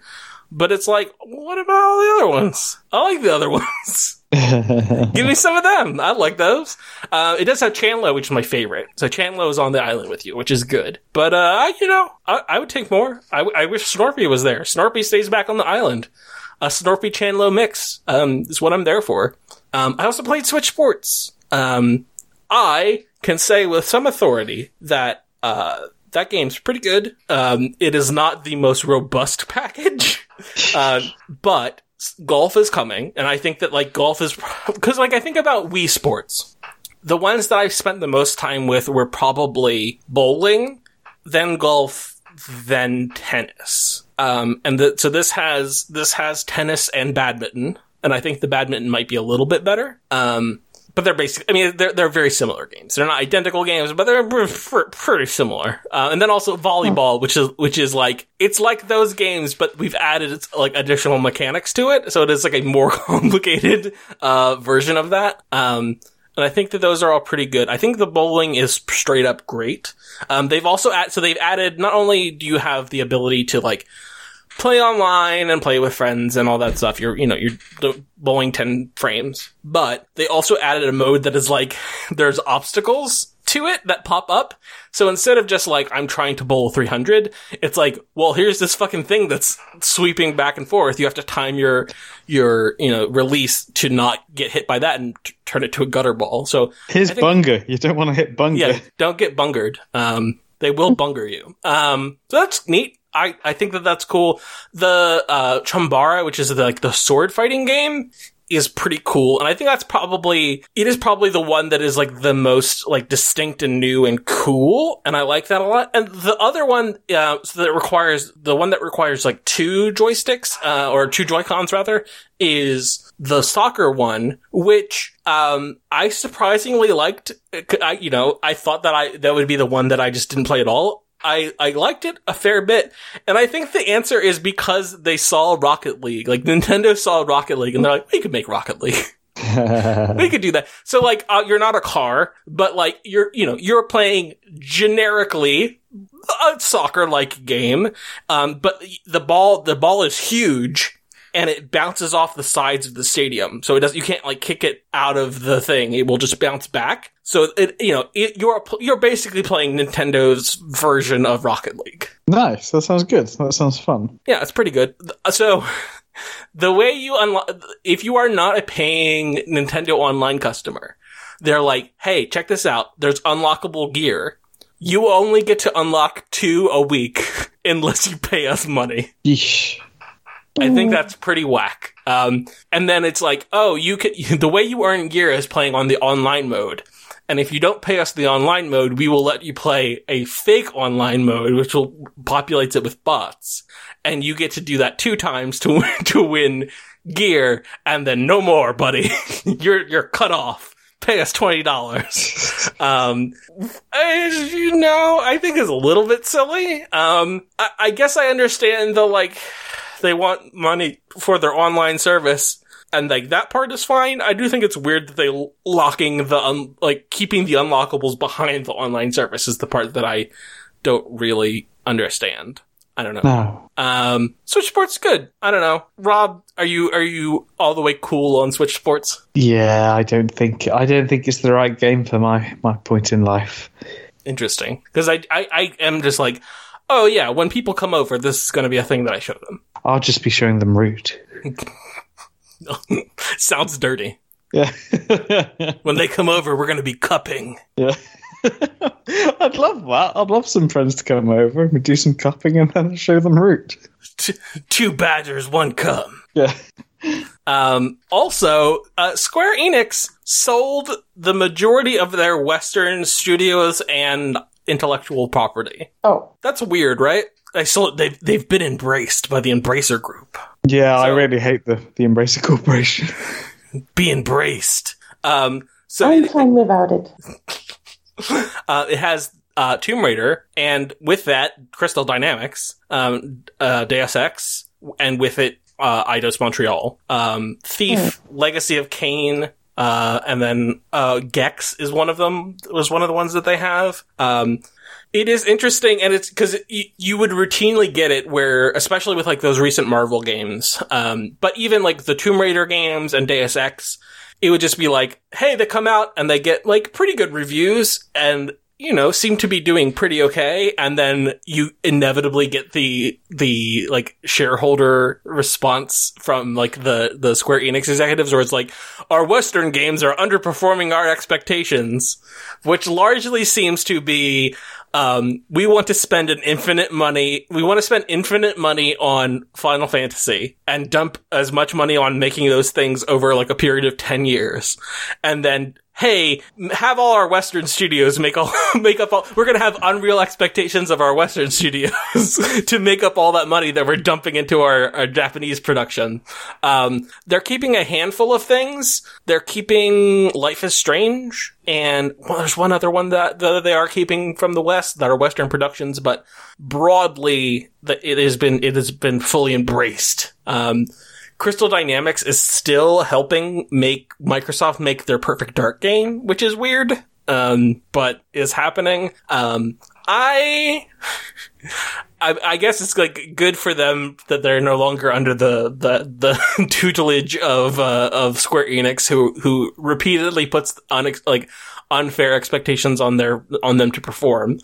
S1: But it's like, what about all the other ones? I like the other <laughs> ones. <laughs> Give me some of them. I like those. Uh, it does have Chandler, which is my favorite. So Chandler is on the island with you, which is good. But, uh, you know, I, I would take more. I wish Snorpy was there. Snorpy stays back on the island. A Snorpy Chandler mix, um, is what I'm there for. Um, I also played Switch Sports. Um, I can say with some authority that, uh, that game's pretty good. Um, it is not the most robust <laughs> package. Uh, but golf is coming, and I think that like golf is because like I think about Wii Sports. The ones that I've spent the most time with were probably bowling, then golf, then tennis. Um, and the, so this has this has tennis and badminton, and I think the badminton might be a little bit better. Um, but they're basic. I mean, they're they're very similar games. They're not identical games, but they're pr- pr- pretty similar. Uh, and then also volleyball, which is which is like it's like those games, but we've added like additional mechanics to it, so it is like a more <laughs> complicated uh, version of that. Um, and I think that those are all pretty good. I think the bowling is straight up great. Um, they've also add, so they've added, not only do you have the ability to like play online and play with friends and all that stuff, you're, you know, you're bowling 10 frames, but they also added a mode that is like, there's obstacles to it that pop up. So instead of just like, I'm trying to bowl 300, it's like, well, here's this fucking thing that's sweeping back and forth. You have to time your, your, you know, release to not get hit by that and t- turn it to a gutter ball. So
S2: Here's
S1: think-
S2: Bunger. You don't want to hit Bunger.
S1: yeah, don't get bungered. Um, they will bunger you. Um, so that's neat. I, I think that that's cool. The, uh, Chambara, which is the, like the sword fighting game, is pretty cool. And I think that's probably, it is probably the one that is like the most like distinct and new and cool. And I like that a lot. And the other one, uh, so that requires, the one that requires like two joysticks, uh, or two Joy-Cons rather, is the soccer one, which, um, I surprisingly liked. I, you know, I thought that I, that would be the one that I just didn't play at all. I, I liked it a fair bit. And I think the answer is because they saw Rocket League. Like Nintendo saw Rocket League and they're like, we could make Rocket League. <laughs> <laughs> we could do that. So like, uh, you're not a car, but like, you're, you know, you're playing generically a soccer-like game. Um, but the ball, the ball is huge and it bounces off the sides of the stadium. So it does, you can't like kick it out of the thing. It will just bounce back. So it, you know, it, you're, you're basically playing Nintendo's version of Rocket League.
S2: nice. That sounds good. That sounds fun.
S1: Yeah, it's pretty good. So, the way you unlock, if you are not a paying Nintendo Online customer, they're like, hey, check this out. There's unlockable gear. You only get to unlock two a week <laughs> unless you pay us money.
S2: Yeesh.
S1: I think that's pretty whack. Um, and then it's like, oh, you could, <laughs> the way you earn gear is playing on the online mode. And if you don't pay us the online mode, we will let you play a fake online mode, which will populates it with bots. And you get to do that two times to <laughs> win, to win gear and then no more, buddy. <laughs> you're, you're cut off. Pay us $20. um, I- you know, I think it's a little bit silly. Um, I, I guess I understand the like, they want money for their online service and like that part is fine. I do think it's weird that they locking the un- like keeping the unlockables behind the online service is the part that I don't really understand. I don't know.
S2: No.
S1: Um, Switch Sports good. I don't know. Rob, are you are you all the way cool on Switch Sports?
S2: Yeah, I don't think I don't think it's the right game for my my point in life.
S1: Interesting, because I, I I am just like, oh yeah, when people come over, this is going to be a thing that I show them.
S2: I'll just be showing them Root. <laughs>
S1: Sounds dirty.
S2: Yeah. <laughs>
S1: When they come over, we're going to be cupping.
S2: yeah. <laughs> I'd love that. I'd love some friends to come over and do some cupping and then show them root.
S1: T- two badgers, one cum.
S2: Yeah.
S1: Um, also, uh, Square Enix sold the majority of their Western studios and intellectual property.
S3: Oh,
S1: That's weird, right? They sold. They've they've been embraced by the Embracer Group.
S2: Yeah, I really hate the, the Embracer Corporation. <laughs>
S1: Be embraced. Um, so
S3: I'm
S1: it,
S3: fine without it. <laughs>
S1: uh, it has uh, Tomb Raider, and with that, Crystal Dynamics, um, uh, Deus Ex, and with it, uh, Eidos Montreal, um, Thief, Legacy of Kain, uh, and then uh, Gex is one of them. Was one of the ones that they have. Um, it is interesting, and it's because y- you would routinely get it where, especially with like those recent Marvel games, um, but even like the Tomb Raider games and Deus Ex, it would just be like, hey, they come out and they get like pretty good reviews and you know seem to be doing pretty okay and then you inevitably get the the like shareholder response from like the the Square Enix executives where it's like our western games are underperforming our expectations which largely seems to be um, we want to spend an infinite money. We want to spend infinite money on Final Fantasy and dump as much money on making those things over like a period of 10 years. And then, hey, have all our Western studios make all, <laughs> make up all, we're to have unreal expectations of our Western studios <laughs> to make up all that money that we're dumping into our, our Japanese production. Um, they're keeping a handful of things. They're keeping Life is Strange. And well, there's one other one that, that they are keeping from the West that are Western productions, but broadly, that it has been it has been fully embraced. Um, Crystal Dynamics is still helping make Microsoft make their Perfect Dark game, which is weird, um, but is happening. Um, I, <laughs> I, I guess it's like good for them that they're no longer under the the, the <laughs> tutelage of uh, of Square Enix, who who repeatedly puts like unfair expectations on their on them to perform.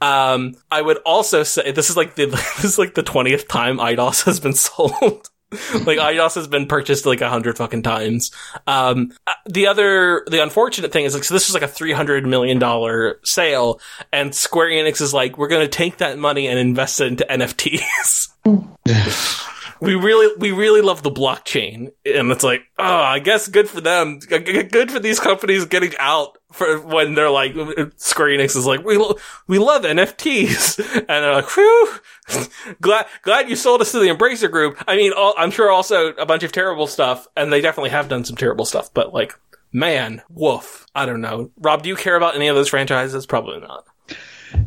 S1: Um, I would also say this is like the <laughs> this is like the twentieth time Eidos has been sold. <laughs> like Eidos has been purchased like a hundred fucking times. Um, uh, the other, the unfortunate thing is like, so this is like a three hundred million dollar sale, and Square Enix is like, we're going to take that money and invest it into NFTs. <laughs> we really, we really love the blockchain, and it's like, oh, I guess good for them, good for these companies getting out for when they're like, Square Enix is like, we lo- we love NFTs, <laughs> and they're like, whew. <laughs> glad glad you sold us to the Embracer Group. I mean, all, I'm sure also a bunch of terrible stuff, and they definitely have done some terrible stuff. But like, man, woof. I don't know. Rob, do you care about any of those franchises? Probably not.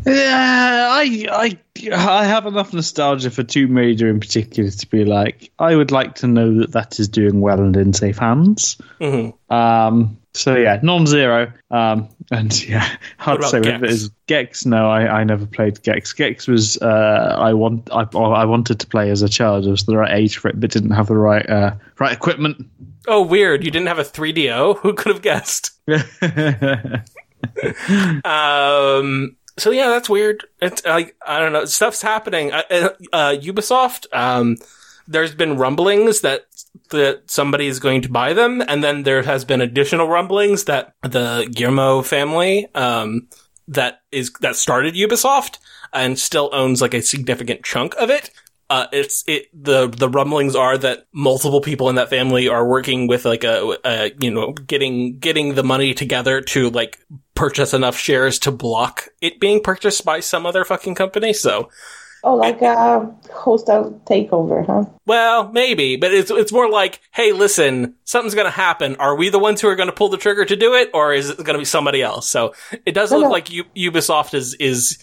S2: Yeah, I, I, I have enough nostalgia for Tomb Raider in particular to be like, I would like to know that that is doing well and in safe hands.
S1: hmm
S2: Um, so yeah, non-zero. Um, and yeah, <laughs> hard to say whether it
S1: Gex?
S2: is Gex. No, I, I never played Gex. Gex was uh, I want I, I wanted to play as a child. I was the right age for it, but didn't have the right uh, right equipment.
S1: Oh, weird. You didn't have a 3DO. <laughs> Who could have guessed? <laughs> Um. So yeah, that's weird. It's like I don't know. Stuff's happening. Uh, uh, Ubisoft. Um. There's been rumblings that that somebody is going to buy them, and then there has been additional rumblings that the Guillemot family, um, that is that started Ubisoft and still owns like a significant chunk of it. Uh, it's it the the rumblings are that multiple people in that family are working with like a, a you know getting getting the money together to like purchase enough shares to block it being purchased by some other fucking company. So
S3: Oh, like a hostile takeover, huh?
S1: Well, maybe, but it's it's more like, hey, listen, something's going to happen. Are we the ones who are going to pull the trigger to do it, or is it going to be somebody else? So it does
S3: No,
S1: look
S3: no.
S1: like U- Ubisoft is is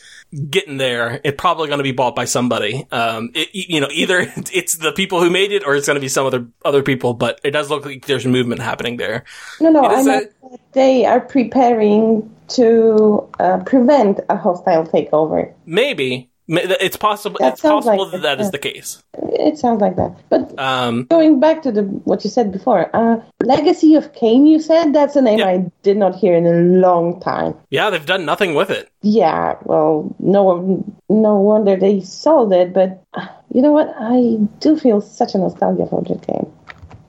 S1: getting there. It's probably going to be bought by somebody. Um, it, you know, either <laughs> it's the people who made it, or it's going to be some other other people. But it does look like there's movement happening there.
S3: No, no, I meant that they are preparing to uh, prevent a hostile takeover.
S1: Maybe Ma- it's possible.
S3: That
S1: it's possible
S3: like
S1: that that is the case.
S3: It sounds like that. But
S1: Um,
S3: going back to the what you said before, uh, Legacy of Kain, you said that's a name
S1: Yeah.
S3: I did not hear in a long time.
S1: yeah, they've done nothing with it.
S3: Yeah, well, no one, no wonder they sold it. But uh, you know what? I do feel such a nostalgia for that game.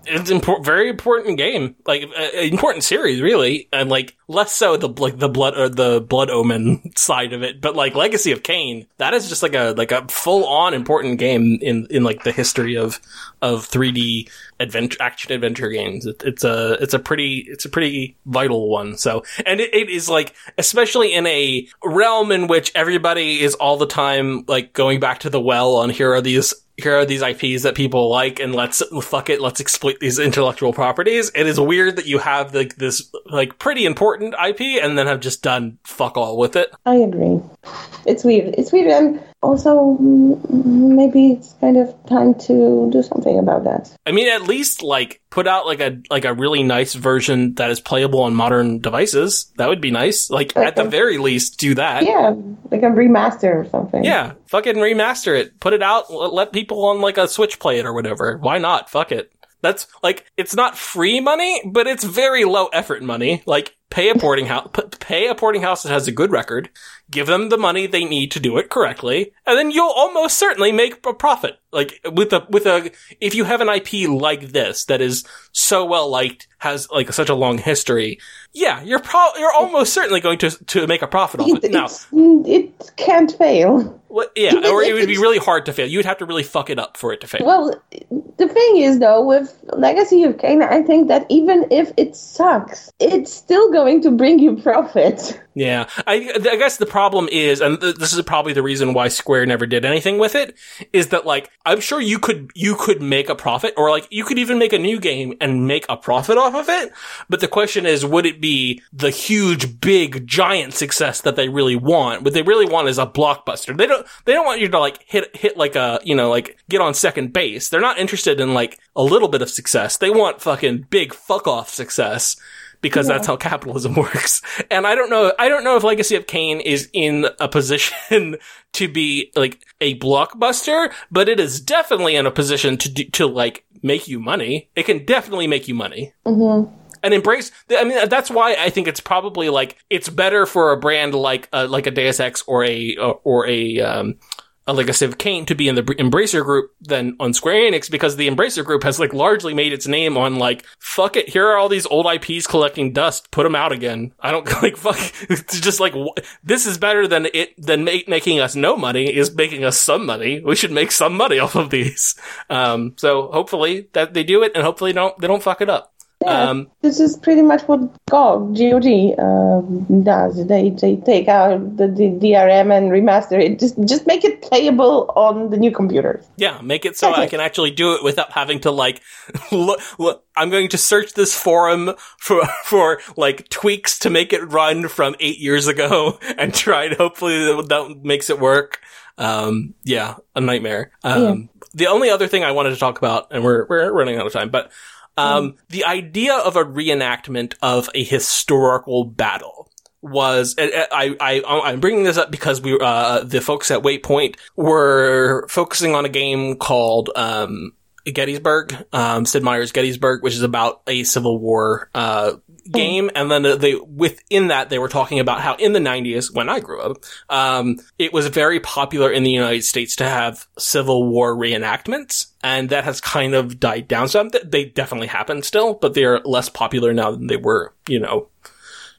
S1: It's impor- very important game, like uh, important series, really, and like less so the like the blood or the blood omen <laughs> side of it, but like Legacy of Kain, that is just like a like a full on important game in in like the history of of 3D adventure action adventure games. It, it's a it's a pretty it's a pretty vital one. So and it, it is like especially in a realm in which everybody is all the time like going back to the well on here are these here are these IPs that people like and let's fuck it, let's exploit these intellectual properties. It is weird that you have like this like pretty important IP and then have just done fuck all with it.
S3: I agree. It's weird. It's weird, and also maybe it's kind of time to do something about that.
S1: I mean, at least like put out like a like a really nice version that is playable on modern devices. That would be nice. Like at the very least, do that.
S3: Yeah, like a remaster or something.
S1: Yeah, fucking remaster it. Put it out. Let people on like a Switch play it or whatever. Why not? Fuck it. That's like it's not free money, but it's very low effort money. Like pay a porting house, pay a porting house that has a good record, give them the money they need to do it correctly, and then you'll almost certainly make a profit. Like with a with a if you have an IP like this that is so well liked, has like such a long history, yeah, you're pro- you're almost certainly going to to make a profit off
S3: It,
S1: it. <laughs> Now,
S3: it can't fail.
S1: well, yeah, <laughs> or it would be really hard to fail. You would have to really fuck it up for it to fail.
S3: Well, the thing is, though, with Legacy of Kain, I think that even if it sucks, it's still going to bring you <laughs> profit.
S1: Yeah, I, I guess the problem is, and th- this is probably the reason why Square never did anything with it, is that like I'm sure you could you could make a profit, or like you could even make a new game and make a profit off of it. But the question is, would it be the huge, big, giant success that they really want? What they really want is a blockbuster. They don't they don't want you to like hit hit like a you know like get on second base. They're not interested in like a little bit of success. They want fucking big fuck off success because that's how capitalism <laughs> works. And I don't know, I don't know if Legacy of Kain is in a position <laughs> to be like a blockbuster, but it is definitely in a position to do, to like make you money. It can definitely make you money.
S3: Mm-hmm.
S1: And embrace. I mean, that's why I think it's probably like it's better for a brand like uh, like a Deus Ex or a or, or a um, a Legacy of Kain to be in the Embracer group than on Square Enix because the Embracer group has like largely made its name on like fuck it. Here are all these old IPs collecting dust. Put them out again. I don't <laughs> like fuck. It's just like wh- this is better than it than ma- making us no money is making us some money. We should make some money off of these. Um, so hopefully that they do it and hopefully don't they don't fuck it up.
S3: Yeah,
S1: Um,
S3: this is pretty much what GOG, GOG um, does. They they take out the, the DRM and remaster it. Just just make it playable on the new computers.
S1: Yeah, make it so. I can actually do it without having to like <laughs> look, look. I'm going to search this forum for <laughs> for like tweaks to make it run from eight years ago <laughs> and try and hopefully that, that makes it work. Um, yeah, a nightmare. Um, the only other thing I wanted to talk about, and we're we're running out of time, but um, the idea of a reenactment of a historical battle was I, I I'm bringing this up because we uh the folks at Waypoint were focusing on a game called um Gettysburg um Sid Meier's Gettysburg which is about a Civil War uh game and then they within that they were talking about how in the 90s when I grew up um it was very popular in the United States to have Civil War reenactments and that has kind of died down some they definitely happen still but they're less popular now than they were you know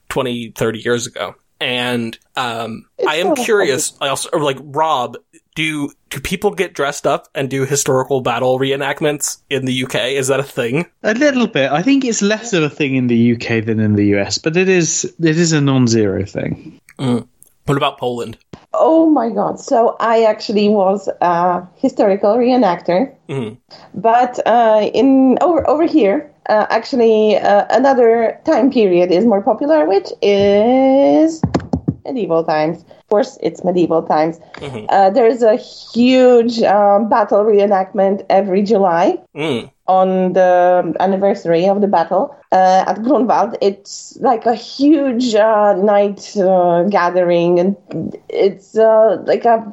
S1: 20, 30 years ago. And um, I am curious. I also like Rob. Do do people get dressed up and do historical battle reenactments in the UK? Is that a thing?
S2: A little bit. I think it's less of a thing in the UK than in the US, but it is it is a non-zero thing.
S1: What about Poland?
S3: Oh my god! So I actually was a historical reenactor,
S1: Mhm.
S3: but uh, in over over here, uh, actually uh, another time period is more popular, which is medieval times. Of course, it's medieval times. Uh, there is a huge um, battle reenactment every July
S1: Mm.
S3: on the anniversary of the battle uh, at Grunwald. It's like a huge uh, night uh, gathering, and it's uh, like a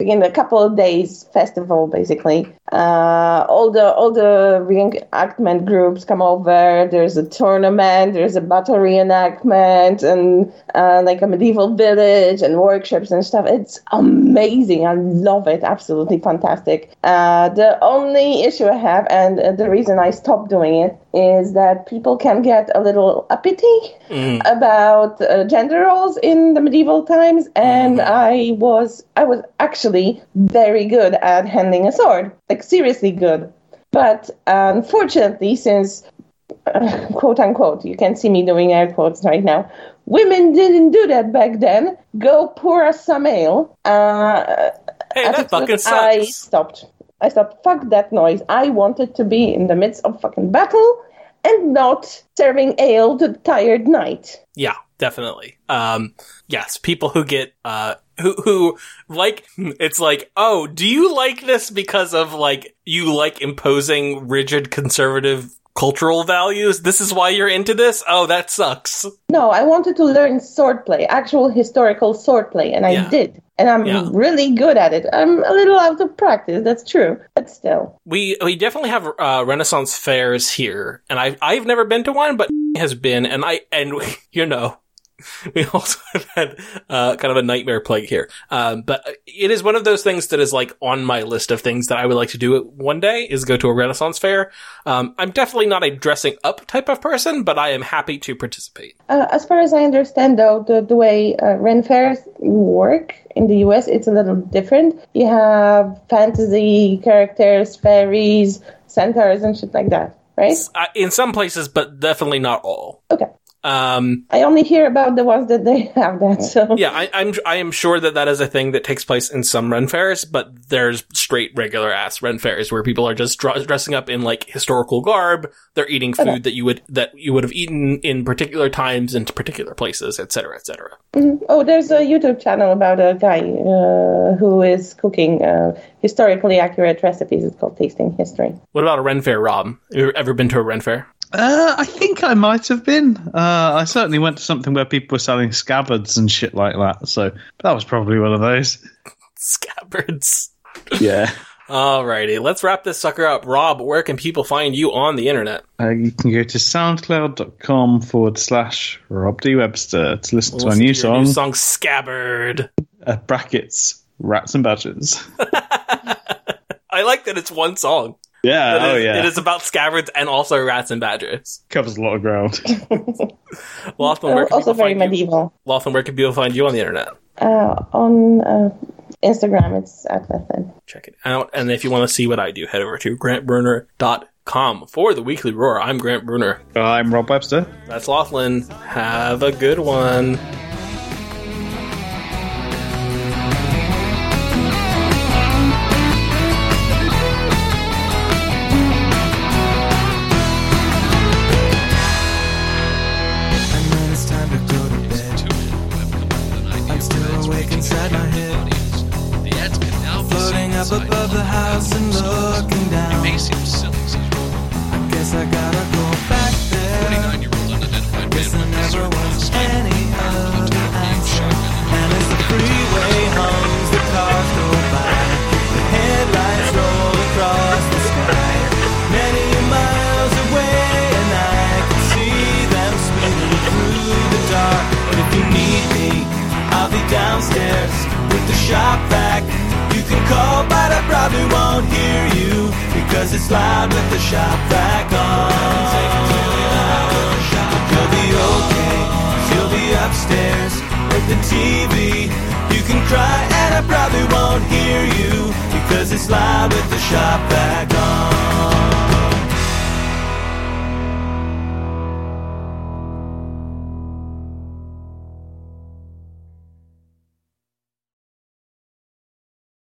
S3: again a couple of days festival basically uh, all the all the reenactment groups come over. There's a tournament. There's a battle reenactment and uh, like a medieval village and workshops and stuff. It's amazing. I love it. Absolutely fantastic. Uh, the only issue I have, and uh, the reason I stopped doing it, is that people can get a little uppity about uh, gender roles in the medieval times, and I was I was actually very good at handling a sword, like seriously good. But unfortunately, since uh, quote unquote, you can see me doing air quotes right now. Women didn't do that back then. Go pour us some ale. Uh,
S1: Hey, that fucking
S3: I stopped. I stopped. Fuck that noise. I wanted to be in the midst of fucking battle and not serving ale to the tired knight.
S1: Yeah, definitely. Um, yes, people who get, uh, who, who like, it's like, oh, do you like this because of like, you like imposing rigid conservative cultural values? This is why you're into this? Oh, that sucks.
S3: No, I wanted to learn swordplay, actual historical swordplay, and I
S1: Yeah.
S3: did. And I'm
S1: Yeah.
S3: really good at it. I'm a little out of practice, that's true, but still.
S1: We, we definitely have, uh, Renaissance fairs here, and I, I've never been to one, but <laughs> has been, and I, and <laughs> you know, <laughs> we also have <laughs> had uh, kind of a nightmare plague here. Um, but it is one of those things that is like on my list of things that I would like to do one day is go to a Renaissance fair. Um, I'm definitely not a dressing up type of person, but I am happy to participate.
S3: Uh, as far as I understand, though, the, the way uh, Ren fairs work in the US, it's a little different. You have fantasy characters, fairies, centaurs, and shit like that, right?
S1: Uh, in some places, but definitely not all.
S3: Okay.
S1: Um,
S3: I only hear about the ones that they have that, so.
S1: yeah, I, I'm I am sure that that is a thing that takes place in some Ren fairs, but there's straight regular ass Ren fairs where people are just dr- dressing up in like historical garb. They're eating food
S3: Okay.
S1: that you would that you would have eaten in particular times and particular places, etc., etc.
S3: Mhm. Oh, there's a YouTube channel about a guy uh, who is cooking uh, historically accurate recipes. It's called Tasting History.
S1: What about a Ren fair, Rob? Have you ever been to a Ren fair?
S2: Uh, I think I might have been. Uh, I certainly went to something where people were selling scabbards and shit like that. So that was probably one of those. <laughs>
S1: Scabbards.
S2: Yeah. <laughs>
S1: Alrighty, let's wrap this sucker up. Rob, where can people find you on the internet?
S2: Uh, you can go to soundcloud.com forward slash Rob D. Webster to listen to our new
S1: your
S2: song,
S1: song Scabbard.
S2: uh, brackets, Rats and Badgers. <laughs>
S1: I like that it's one song.
S2: Yeah,
S1: It
S2: oh
S1: is-
S2: yeah.
S1: It is about scabbards and also rats and badgers.
S2: Covers a lot of ground.
S1: Loethlin,
S3: Uh,
S1: where can
S3: also
S1: people
S3: very
S1: find you?
S3: medieval.
S1: Loethlin, where can people find you on the internet?
S3: Uh, on uh, Instagram, it's at Loethlin.
S1: Check it out. And if you want to see what I do, head over to grantbrunner.com. For the Weekly Roar, I'm Grant Brunner.
S2: I'm Rob Webster.
S1: That's Loethlin. Have a good one.